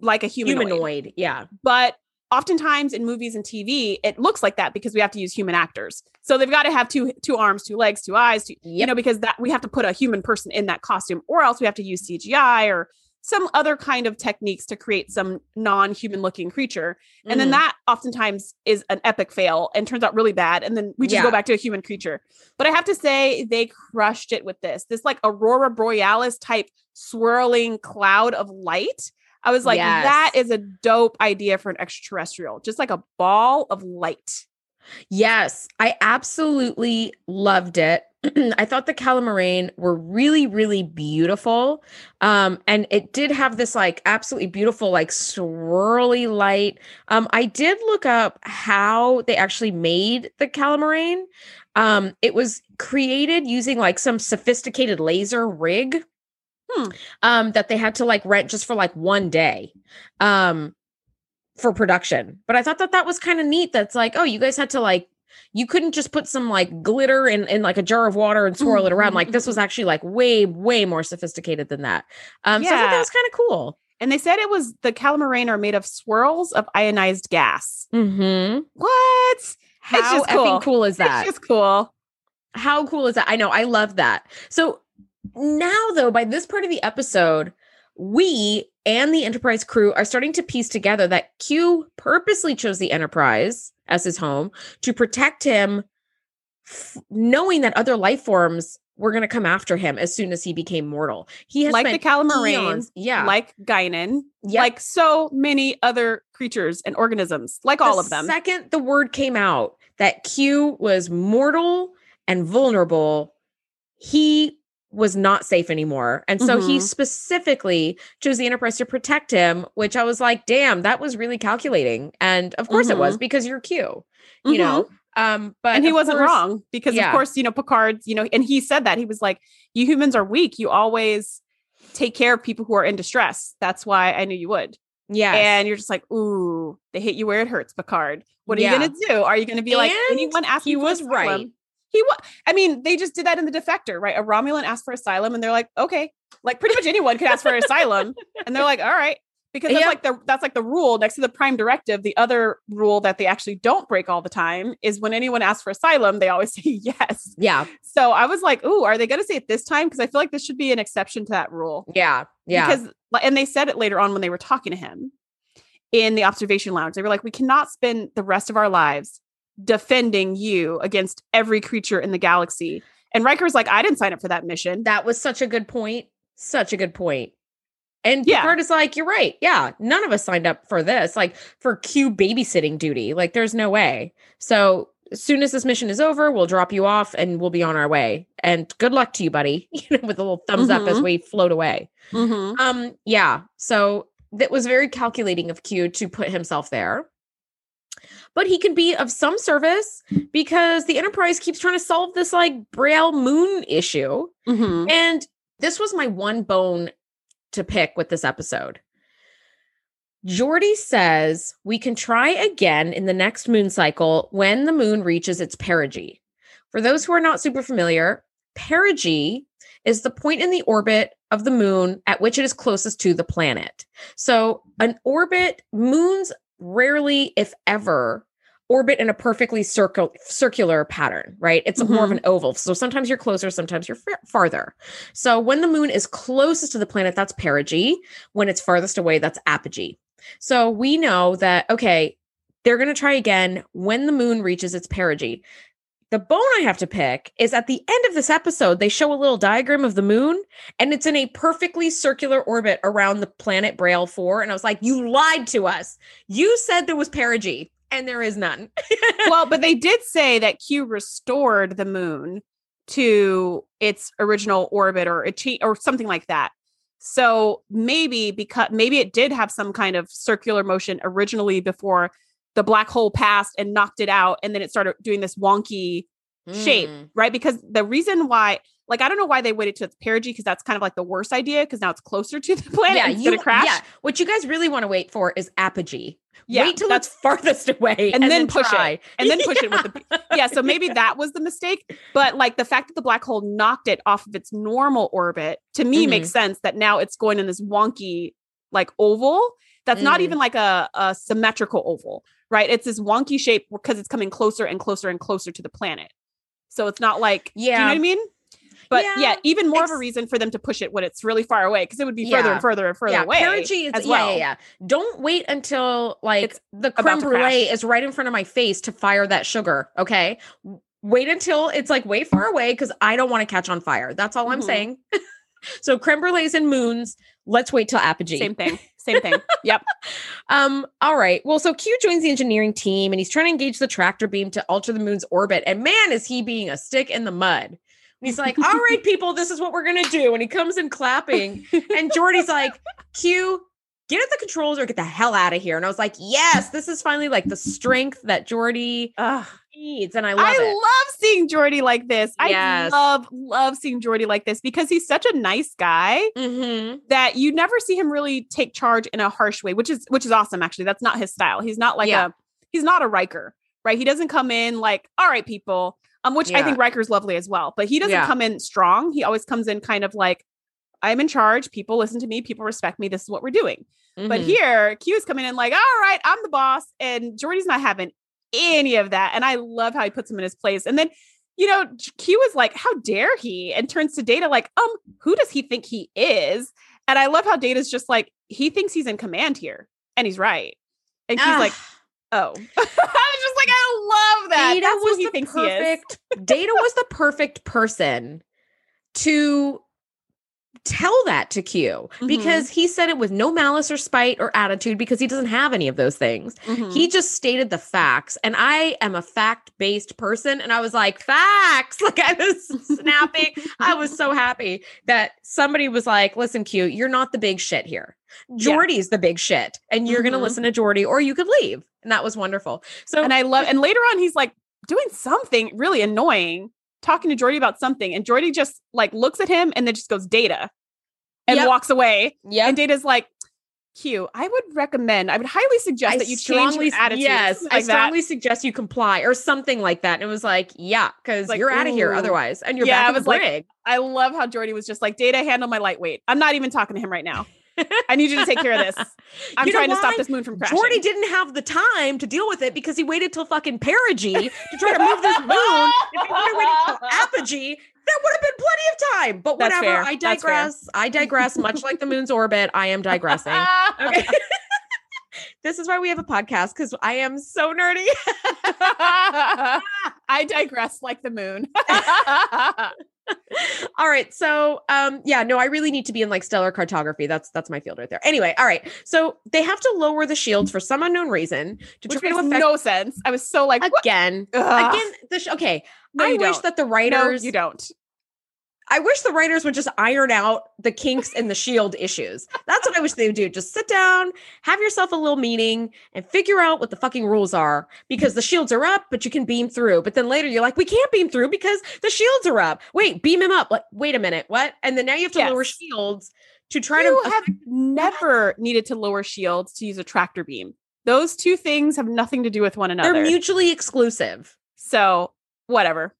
like a humanoid. Humanoid. Yeah. But oftentimes in movies and TV, it looks like that because we have to use human actors. So they've got to have two two arms, two legs, two eyes, two, you know, because that we have to put a human person in that costume, or else we have to use CGI or some other kind of techniques to create some non-human looking creature. And then Mhm. that oftentimes is an epic fail and turns out really bad. And then we just Yeah. go back to a human creature. But I have to say, they crushed it with this. This like Aurora Borealis type swirling cloud of light. I was like, Yes. that is a dope idea for an extraterrestrial, just like a ball of light. Yes, I absolutely loved it. I thought the calamarain were really, really beautiful. Um, and it did have this like absolutely beautiful, like swirly light. Um, I did look up how they actually made the calamarain. Um, it was created using like some sophisticated laser rig Hmm. um, that they had to like rent just for like one day. Um, for production. But I thought that that was kind of neat. That's like, oh, you guys had to like, you couldn't just put some like glitter in, in like a jar of water and swirl it around. Like this was actually like way, way more sophisticated than that. Um, so I thought Yeah. that was kind of cool. And they said it was the calamarain are made of swirls of ionized gas. Mm-hmm. What? How just cool. cool is that? It's just cool. How cool is that? I know. I love that. So now, though, by this part of the episode, we and the Enterprise crew are starting to piece together that Q purposely chose the Enterprise as his home to protect him, f- knowing that other life forms were going to come after him as soon as he became mortal. He has Like the eons- yeah, like Guinan, Yep. like so many other creatures and organisms, like all of them. Second, the word came out that Q was mortal and vulnerable. He was not safe anymore. And so he Mhm. specifically chose the Enterprise to protect him, which I was like, damn, that was really calculating. And of course it was because you're Q, you Mhm. know. Um, but and he wasn't course- wrong because yeah. of course, you know, Picard, you know, and he said that he was like, you humans are weak. You always take care of people who are in distress. That's why I knew you would. Yeah. And you're just like, ooh, they hit you where it hurts, Picard. What are Yeah. you gonna do? Are you gonna be like anyone asking he was right. He was. I mean, they just did that in the Defector, right? A Romulan asked for asylum, and they're like, okay, like pretty much anyone could ask for asylum, and they're like, all right, because that's Yeah. like the that's like the rule next to the Prime Directive. The other rule that they actually don't break all the time is when anyone asks for asylum, they always say yes. yeah. So I was like, ooh, are they going to say it this time? Because I feel like this should be an exception to that rule. Yeah. Yeah. Because, and they said it later on when they were talking to him in the observation lounge. They were like, we cannot spend the rest of our lives defending you against every creature in the galaxy. And Riker's like, I didn't sign up for that mission. that was such a good point. Such a good point. And Yeah. Picard is like, you're right. Yeah, none of us signed up for this, like for Q babysitting duty. Like, there's no way. So as soon as this mission is over, we'll drop you off and we'll be on our way. And good luck to you, buddy. You know, with a little thumbs up as Mhm. we float away. Mhm. Um, yeah. So that was very calculating of Q to put himself there. But he can be of some service because the Enterprise keeps trying to solve this like Bre'el moon issue. Mhm. And this was my one bone to pick with this episode. Geordi says we can try again in the next moon cycle when the moon reaches its perigee. For those who are not super familiar, perigee is the point in the orbit of the moon at which it is closest to the planet. So, an orbit, moons rarely, if ever, orbit in a perfectly circle, circular pattern, right? It's more of an mm-hmm. oval. So, sometimes you're closer, sometimes you're fa- farther. So, when the moon is closest to the planet, that's perigee. When it's farthest away, that's apogee. So, we know that, okay, they're going to try again when the moon reaches its perigee. The bone I have to pick is at the end of this episode, they show a little diagram of the moon and it's in a perfectly circular orbit around the planet Bre'el 4. And I was like, you lied to us. You said there was perigee and there is none. well, but they did say that Q restored the moon to its original orbit or cha- or something like that. So maybe because maybe it did have some kind of circular motion originally before the black hole passed and knocked it out, and then it started doing this wonky shape, Mm. right? Because the reason why, like, I don't know why they waited to it's perigee because that's kind of like the worst idea because now it's closer to the planet. Yeah, and it's you gonna crash. Yeah, what you guys really want to wait for is apogee. Yeah, wait till that's it's farthest away and, then, push try. it and then push it with the yeah so maybe that was the mistake but like the fact that the black hole knocked it off of its normal orbit to me Mhm. makes sense that now it's going in this wonky like oval that's not Mm. even like a, a symmetrical oval right it's this wonky shape because it's coming closer and closer and closer to the planet so it's not like do you know Yeah. what i mean but yeah, Yeah, even more of a reason for them to push it when it's really far away because it would be further Yeah. and further and further yeah, away perigee is as yeah, well. yeah, yeah. Don't wait until like It's the creme brulee is right in front of my face to fire that sugar. Okay. Wait until it's like way far away because I don't want to catch on fire. That's all I'm Mhm. saying. so creme brulees and moons. Let's wait till apogee. same thing same thing yep Um, all right. Well, so Q joins the engineering team and he's trying to engage the tractor beam to alter the moon's orbit. And man, is he being a stick in the mud. And he's like, All right, people, this is what we're gonna do. And he comes in clapping. And Geordi's like, Q, get at the controls or get the hell out of here. And I was like, Yes, this is finally like the strength that Geordi Ugh. needs. And I love I it. love seeing Geordi like this. Yes. I love, love seeing Geordi like this because he's such a nice guy mm-hmm. that you never see him really take charge in a harsh way, which is which is awesome. Actually, that's not his style. He's not like Yeah. a he's not a Riker, right? He doesn't come in like, all right, people. Um, which I think Riker's lovely as well, but he doesn't Yeah. come in strong. He always comes in kind of like, I'm in charge. People listen to me. People respect me. This is what we're doing. But Mhm. here, Q is coming in like, all right, I'm the boss. And Geordi's not having any of that. And I love how he puts him in his place. And then, you know, Q is like, how dare he? And turns to Data like, um, who does he think he is? And I love how Data's just like, he thinks he's in command here. And he's right. And Q's like, oh. I was just like, I love that. Data That's was the thinks he is. perfect. Data was the perfect person to tell that to Q Mm-hmm. because he said it with no malice or spite or attitude because he doesn't have any of those things. Mhm. He just stated the facts, and I am a fact-based person, and I was like, "Facts!" Like I was snapping. I was so happy that somebody was like, "Listen, Q, you're not the big shit here. Yeah. Geordi's the big shit, and you're gonna Mhm. listen to Geordi, or you could leave." And that was wonderful. So and I love, and later on, he's like doing something really annoying, talking to Geordi about something, and Geordi just like looks at him and then just goes data and Yep. walks away. yeah, And Data's like, Q, I would recommend, I would highly suggest that you change your attitude. Yes, I like that. strongly suggest you comply or something like that. And it was like, yeah, because Like, you're out of here otherwise, and you're Yeah, back I was like. I love how Geordi was just like, Data, handle my lightweight. I'm not even talking to him right now. I need you to take care of this. I'm You trying to stop this moon from crashing. Geordi didn't have the time to deal with it because he waited till fucking perigee to try to move this moon. If he would have waited till apogee, there would have been plenty of time. But That's whatever. fair. I digress. I digress. Much like the moon's orbit, I am digressing. Okay. this is why we have a podcast because I am so nerdy. I digress like the moon. all right. So um yeah, no, I really need to be in like stellar cartography. That's that's my field right there. Anyway, all right. So they have to lower the shields for some unknown reason to Which try makes to affect no sense. I was so like, what? again. Ugh. Again, the sh- okay. No, I wish don't. that the no, writers you don't. I wish the writers would just iron out the kinks in the shield issues. That's what I wish they would do. Just sit down, have yourself a little meeting, and figure out what the fucking rules are. Because the shields are up, but you can beam through. But then later you're like, we can't beam through because the shields are up. Wait, beam him up. Like, wait a minute, what? And then now you have to lower shields to try you to have never needed to lower shields to use a tractor beam. Those two things have nothing to do with one another. they're mutually exclusive. so whatever.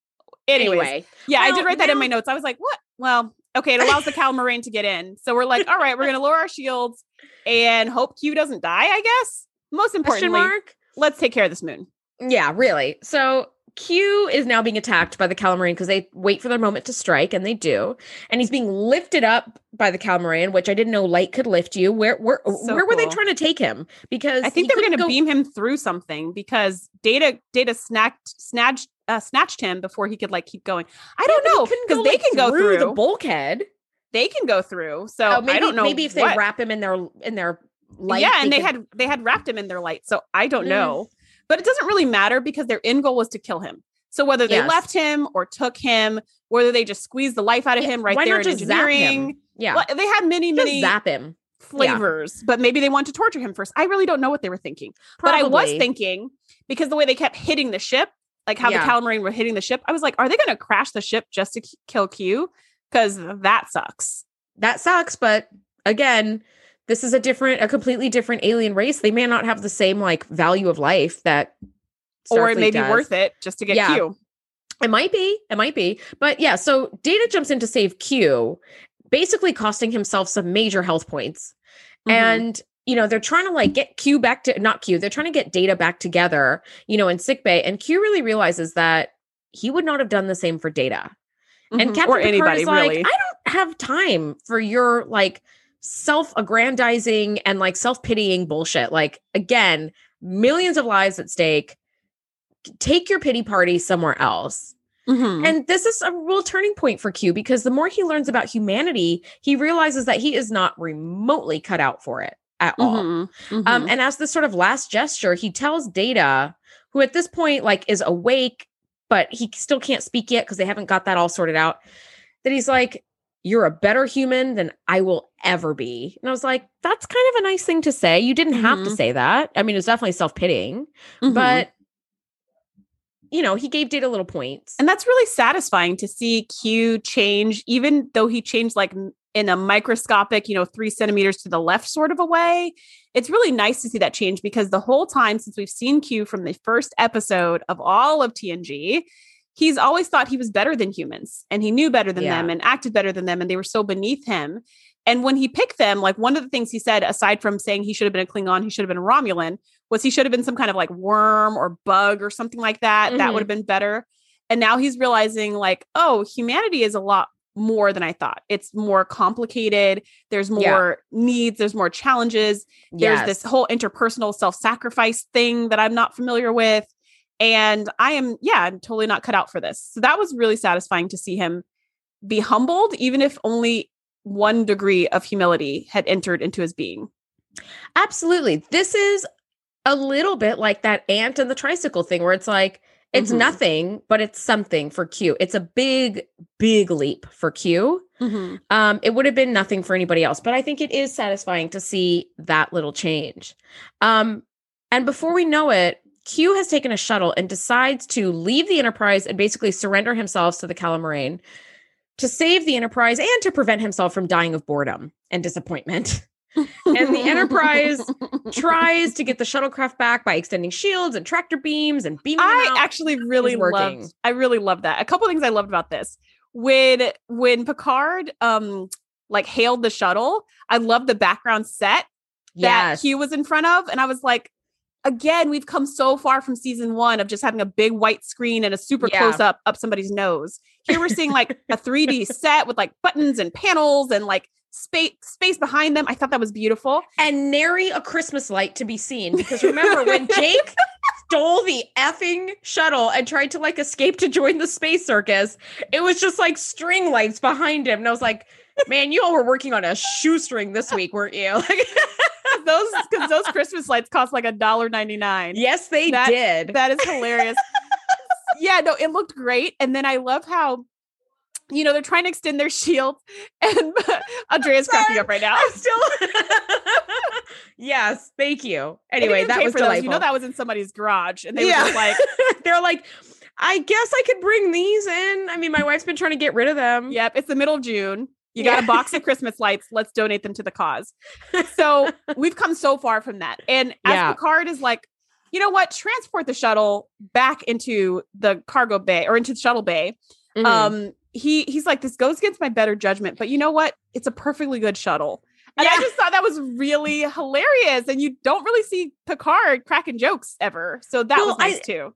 Anyways, Anyway, yeah, I did write that in my notes. I was like, what? Well, okay, it allows the Calamarain to get in. So we're like, all right, we're gonna lower our shields and hope Q doesn't die, I guess. Most importantly, mark? let's take care of this moon. Yeah, really. So Q is now being attacked by the Calamarain because they wait for their moment to strike, and they do. And he's being lifted up by the Calamarain, which I didn't know light could lift you. Where where So where were they trying to take him? Because I think they were gonna go- beam him through something because Data Data snacked snatched uh, snatched him before he could like keep going. I don't he know because they like, can go through. the bulkhead. they can go through. So Oh, maybe I don't know. maybe if they wrap him in their in their light. yeah, and they could- had they had wrapped him in their light. So I don't Mm. know, but it doesn't really matter because their end goal was to kill him. So whether they Yes. left him or took him, whether they just squeezed the life out of Yeah, him right why there not in just zap him? yeah. Well, they had many Just many zap him. flavors, but maybe they wanted to torture him first. I really don't know what they were thinking. But I was thinking because the way they kept hitting the ship, like how Yeah. the Calamari were hitting the ship. I was like, are they going to crash the ship just to k- kill Q? Because that sucks. that sucks but again this is a different a completely different alien race they may not have the same like value of life that or it Starfleet may be worth it just to get Yeah. Q. it might be it might be but yeah so data jumps in to save q basically costing himself some major health points Mhm. and you know they're trying to like get q back to not q they're trying to get data back together you know in sickbay and q really realizes that he would not have done the same for data and Mhm. Captain or Picard anybody is like, really. I don't have time for your like self-aggrandizing and like self-pitying bullshit. Like again, millions of lives at stake. Take your pity party somewhere else. Mhm. And this is a real turning point for Q because the more he learns about humanity, he realizes that he is not remotely cut out for it at all. Mhm. Um, Mhm. and as this sort of last gesture, he tells Data, who at this point like is awake, but he still can't speak yet because they haven't got that all sorted out. That he's like, "You're a better human than I will ever be." And I was like, "That's kind of a nice thing to say. You didn't have to Mhm. say that. I mean, it's definitely self pitying, Mhm. but." You know, he gave Data little points. And that's really satisfying to see Q change, even though he changed like in a microscopic, you know, three centimeters to the left sort of a way. It's really nice to see that change because the whole time since we've seen Q from the first episode of all of TNG, he's always thought he was better than humans and he knew better than Yeah. them and acted better than them and they were so beneath him. And when he picked them, like one of the things he said, aside from saying he should have been a Klingon, he should have been a Romulan, was he should have been some kind of like worm or bug or something like that. That Mhm. would have been better. And now he's realizing, like, oh, humanity is a lot more than I thought. It's more complicated. There's more Yeah. needs, there's more challenges. There's Yes. this whole interpersonal self sacrifice thing that I'm not familiar with. And I am, yeah, I'm totally not cut out for this. So that was really satisfying to see him be humbled, even if only one degree of humility had entered into his being. Absolutely. This is a little bit like that ant and the tricycle thing where it's like it's Mhm. nothing, but it's something for Q. It's a big, big leap for Q. Mm-hmm. Um, it would have been nothing for anybody else, but I think it is satisfying to see that little change. Um, and before we know it, Q has taken a shuttle and decides to leave the Enterprise and basically surrender himself to the Calamarain to save the Enterprise and to prevent himself from dying of boredom and disappointment. And the Enterprise tries to get the shuttlecraft back by extending shields and tractor beams and beaming I actually really loved. I really loved that. A couple things I loved about this when when Picard um like hailed the shuttle. I loved the background set that yes. he was in front of, and I was like, again, we've come so far from season one of just having a big white screen and a super Yeah. close up up somebody's nose. Here we're seeing like a 3D set with like buttons and panels and like space space behind them. I thought that was beautiful. and nary a Christmas light to be seen. Because remember when Jake stole the effing shuttle and tried to like escape to join the space circus, it was just like string lights behind him. And I was like, man, you all were working on a shoestring this week, weren't you? Like, those because those Christmas lights cost like a dollar ninety nine. yes, they That- did. That is hilarious. yeah, no, it looked great. And then I love how, you know, they're trying to extend their shield. And Andrea's cracking up right now. I'm still. yes, thank you. Anyway, that was for those. You know, that was in somebody's garage. And they Yeah. were just like, They're like, I guess I could bring these in. I mean, my wife's been trying to get rid of them. yep, it's the middle of June. You got Yeah. a box of Christmas lights. Let's donate them to the cause. So we've come so far from that. And as Yeah. Picard is like, you know what? Transport the shuttle back into the cargo bay or into the shuttle bay. Mhm. um he he's like this goes against my better judgment but you know what it's a perfectly good shuttle and i just thought that was really hilarious and you don't really see picard cracking jokes ever so that Well, was nice I- too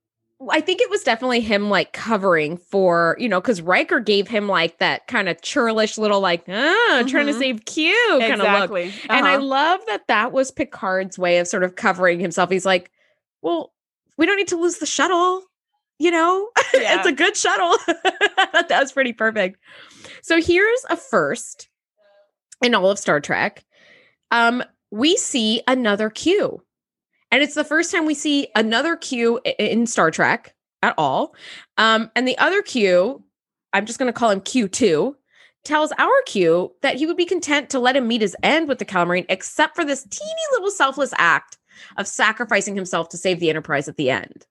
I think it was definitely him like covering for, you know, because Riker gave him like that kind of churlish little like, ah, trying to Mhm. save Q kind of look. exactly And I Uh-huh. love that that was Picard's way of sort of covering himself. He's like, well, we don't need to lose the shuttle, you know? Yeah. it's a good shuttle. that was pretty perfect. So here's a first in all of Star Trek. Um, we see another Q. And it's the first time we see another Q in Star Trek at all. Um, and the other Q, I'm just going to call him Q2, tells our Q that he would be content to let him meet his end with the Calamarain, except for this teeny little selfless act of sacrificing himself to save the Enterprise at the end.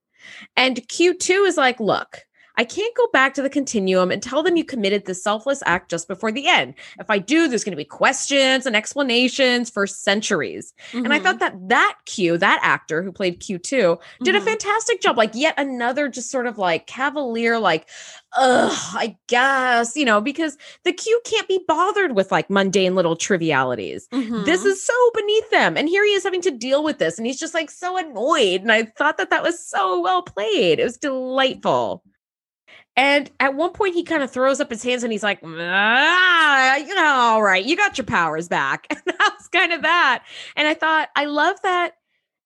And Q2 is like, look, I can't go back to the continuum and tell them you committed this selfless act just before the end. If I do, there's going to be questions and explanations for centuries. And I thought that that Q, that actor who played Q2, did a Mhm. fantastic job. Like yet another just sort of like cavalier, like, ugh, I guess, you know, because the Q can't be bothered with like mundane little trivialities. This Mhm. is so beneath them. And here he is having to deal with this. And he's just like so annoyed. And I thought that that was so well played. It was delightful. And at one point, he kind of throws up his hands and he's like, ah, you know, all right, you got your powers back. And that was kind of that. And I thought, I love that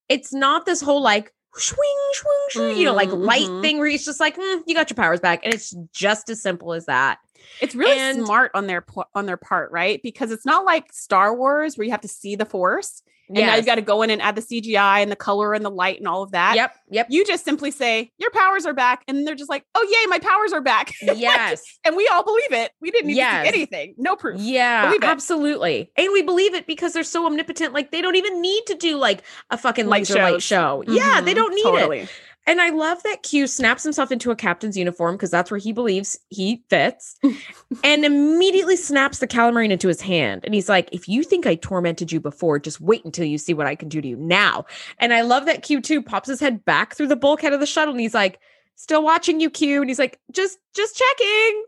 it's not this whole like, swing, swing, swing, you know, like Mm, light mhm. thing where he's just like, "Mm, you got your powers back. And it's just as simple as that. It's really And- smart on their on their part, right? Because it's not like Star Wars where you have to see the Force, and now you've got to go in and add the CGI and the color and the light and all of that. Yep. Yep. You just simply say your powers are back, and they're just like, "Oh yay, my powers are back!" Yes. and we all believe it. We didn't need Yes. anything, no proof. Yeah, absolutely. And we believe it because they're so omnipotent. Like they don't even need to do like a fucking Light laser light show. Yeah, they Mhm, don't need it. And I love that Q snaps himself into a captain's uniform because that's where he believes he fits and immediately snaps the calamarain into his hand. And he's like, if you think I tormented you before, just wait until you see what I can do to you now. And I love that Q2 pops his head back through the bulkhead of the shuttle and he's like, still watching you, Q. And he's like, just, just checking.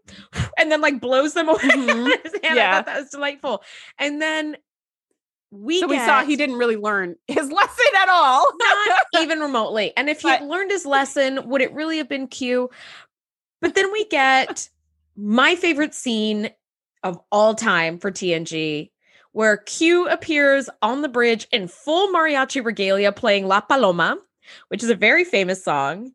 And then like blows them away Mhm. his hand. I Yeah. thought that was delightful. And then we So we saw he didn't really learn his lesson at all. not even remotely. And if he had learned his lesson, would it really have been Q? But then we get my favorite scene of all time for TNG, where Q appears on the bridge in full mariachi regalia playing La Paloma, which is a very famous song.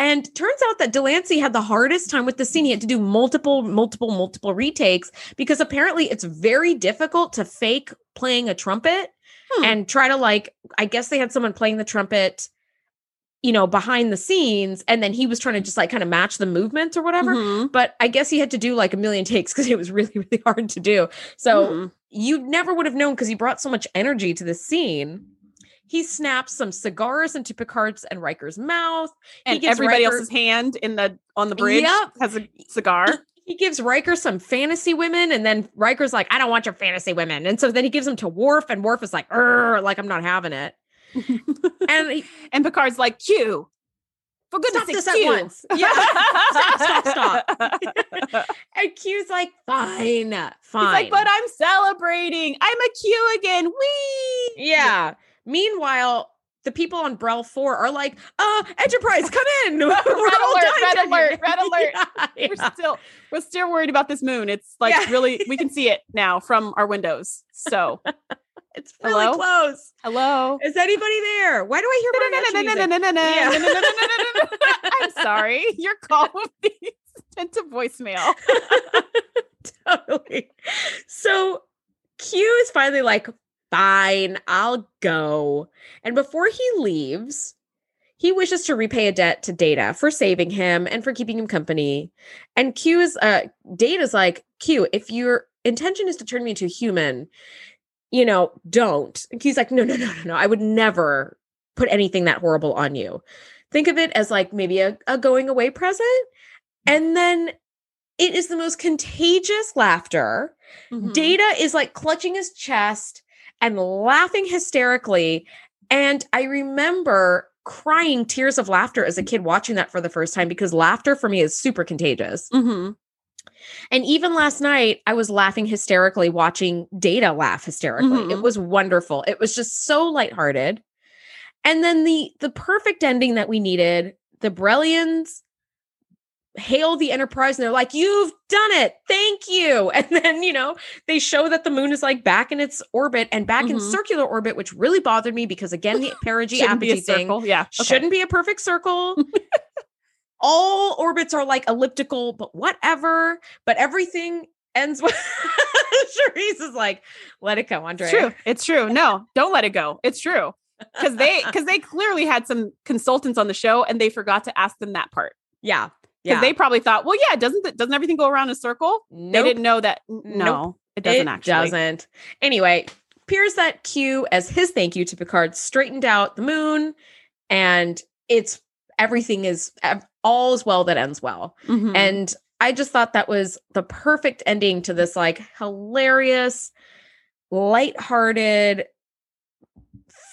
And turns out that de Lancie had the hardest time with the scene. He had to do multiple, multiple, multiple retakes because apparently it's very difficult to fake playing a trumpet Hmm. and try to like, I guess they had someone playing the trumpet, you know, behind the scenes. And then he was trying to just like kind of match the movements or whatever. Mhm. But I guess he had to do like a million takes because it was really, really hard to do. So Mhm. you never would have known because he brought so much energy to the scene. He snaps some cigars into Picard's and Riker's mouth. He and gives everybody Riker- else's hand in the on the bridge Yep. has a cigar. He gives Riker some fantasy women, and then Riker's like, I don't want your fantasy women. And so then he gives them to Worf, and Worf is like, like I'm not having it. And he, and Picard's like, Q, for goodness stop sake, this at Q. once. Yeah. stop, stop, stop. and Q's like, fine, fine. He's like, but I'm celebrating. I'm a Q again. Wee. Yeah. Meanwhile, the people on Bre'el 4 are like, uh, Enterprise, come in. Red alert, red alert, here." red alert. Yeah, We're still we're still worried about this moon. It's like Yeah. really we can see it now from our windows. So It's really Hello? close. hello. Is anybody there? Why do I hear? Yeah. I'm sorry. Your call will be sent to voicemail. totally. So Q is finally like, fine, I'll go. And before he leaves, he wishes to repay a debt to Data for saving him and for keeping him company. And Q is uh Data's like, Q, if your intention is to turn me into a human, you know, don't. And Q's like, no, no, no, no, no. I would never put anything that horrible on you. Think of it as like maybe a, a going away present. And then it is the most contagious laughter. Mhm. Data is like clutching his chest and laughing hysterically. And I remember crying tears of laughter as a kid watching that for the first time because laughter for me is super contagious. Mhm. And even last night, I was laughing hysterically watching Data laugh hysterically. It Mhm. was wonderful. It was just so lighthearted. And then the the perfect ending that we needed, the Brellians hail the Enterprise and they're like, You've done it. Thank you. And then, you know, they show that the moon is like back in its orbit and back in Mhm. circular orbit, which really bothered me because again, the perigee Shouldn't be a apogee thing circle. Yeah. okay. shouldn't be a perfect circle. All orbits are like elliptical, but whatever. But everything ends with Charisse is like, let it go, Andre. It's true. It's true. No, don't let it go. It's true. Because they because they clearly had some consultants on the show and they forgot to ask them that part. Yeah. Because Yeah. they probably thought, well, yeah, doesn't th- doesn't everything go around in a circle? They didn't know that. n- No, Nope. it doesn't it actually. doesn't. Anyway, appears that Q, as his thank you to Picard, straightened out the moon, and it's everything is all is well that ends well. Mhm. And I just thought that was the perfect ending to this like hilarious, lighthearted,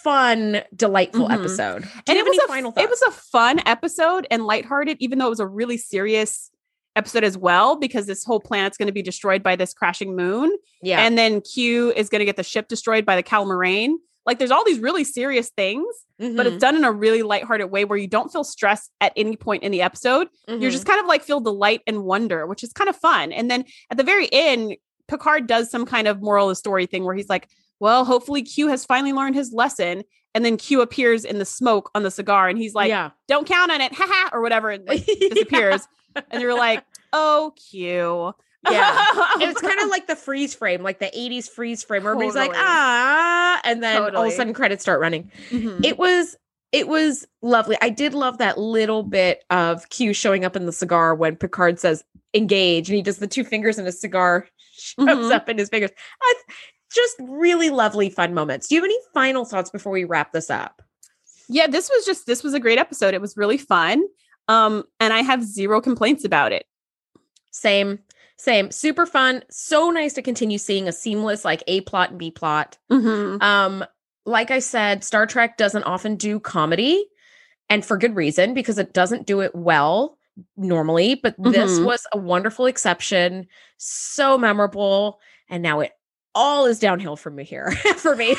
fun, delightful Mhm. episode. Do and it was a final thoughts? it was a fun episode and lighthearted, even though it was a really serious episode as well, because this whole planet's going to be destroyed by this crashing moon, yeah. and then Q is going to get the ship destroyed by the Calamarain. Like, there's all these really serious things, but Mhm. it's done in a really lighthearted way where you don't feel stressed at any point in the episode. You're Mhm. just kind of like feel delight and wonder, which is kind of fun. And then at the very end, Picard does some kind of moral of the story thing where he's like, well, hopefully Q has finally learned his lesson. And then Q appears in the smoke on the cigar and he's like, yeah. don't count on it, haha, or whatever, and like disappears. And you're like, oh, Q. Yeah. It was kind of like the freeze frame, like the 80s freeze frame where everybody's like, ah, and then all of a sudden credits start running. Mhm. It was it was lovely. I did love that little bit of Q showing up in the cigar when Picard says engage and he does the two fingers and a cigar shows Mhm. up in his fingers. I, just really lovely fun moments. Do you have any final thoughts before we wrap this up? yeah, this was just this was a great episode. It was really fun. Um, and I have zero complaints about it. Same, same. Super fun. So nice to continue seeing a seamless like A plot and B plot. Mhm. Um, like I said, Star Trek doesn't often do comedy, and for good reason because it doesn't do it well normally. But this Mhm. was a wonderful exception, so memorable, and now it all is downhill from me here for me.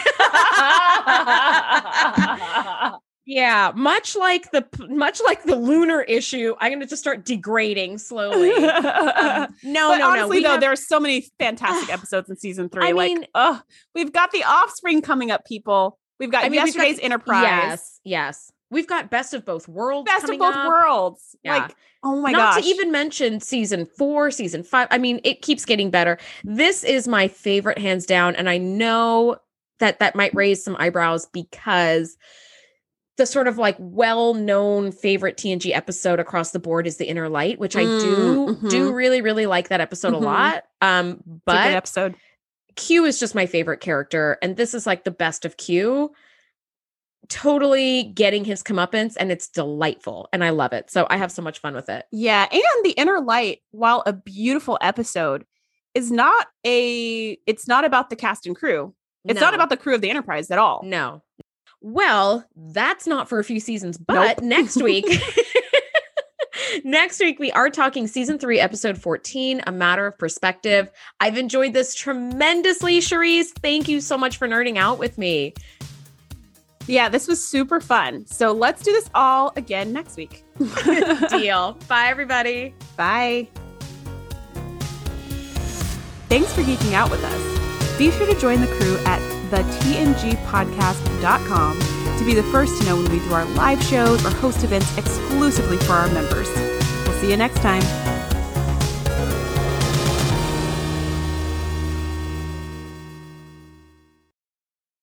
yeah, much like the much like the lunar issue, I'm going to just start degrading slowly. Um, no, but no, no. honestly, we though, have- there are so many fantastic episodes in season three. I like, mean- oh, we've got the offspring coming up, people. We've got I mean, we've got- yesterday's Enterprise. Yes, yes. We've got best of both worlds. Best of both up. worlds. Yeah. Like, oh my gosh. Not gosh. to even mention season four, season five. I mean, it keeps getting better. This is my favorite, hands down. And I know that that might raise some eyebrows because the sort of like well-known favorite TNG episode across the board is the Inner Light, which I do Mm, do mhm. really really like that episode Mhm. a lot. Um, but episode. Q is just my favorite character, and this is like the best of Q. Totally getting his comeuppance, and it's delightful, and I love it. So I have so much fun with it. Yeah. And the Inner Light, while a beautiful episode, is not a it's not about the cast and crew. It's not about the crew of the Enterprise at all. no. Well, that's not for a few seasons, but Nope. next week. Next week, we are talking season three, episode 14, A Matter of Perspective. I've enjoyed this tremendously, Cherise. Thank you so much for nerding out with me. Yeah, this was super fun. So let's do this all again next week. Deal. Bye, everybody. Bye. Thanks for geeking out with us. Be sure to join the crew at thetngpodcast.com to be the first to know when we do our live shows or host events exclusively for our members. We'll see you next time.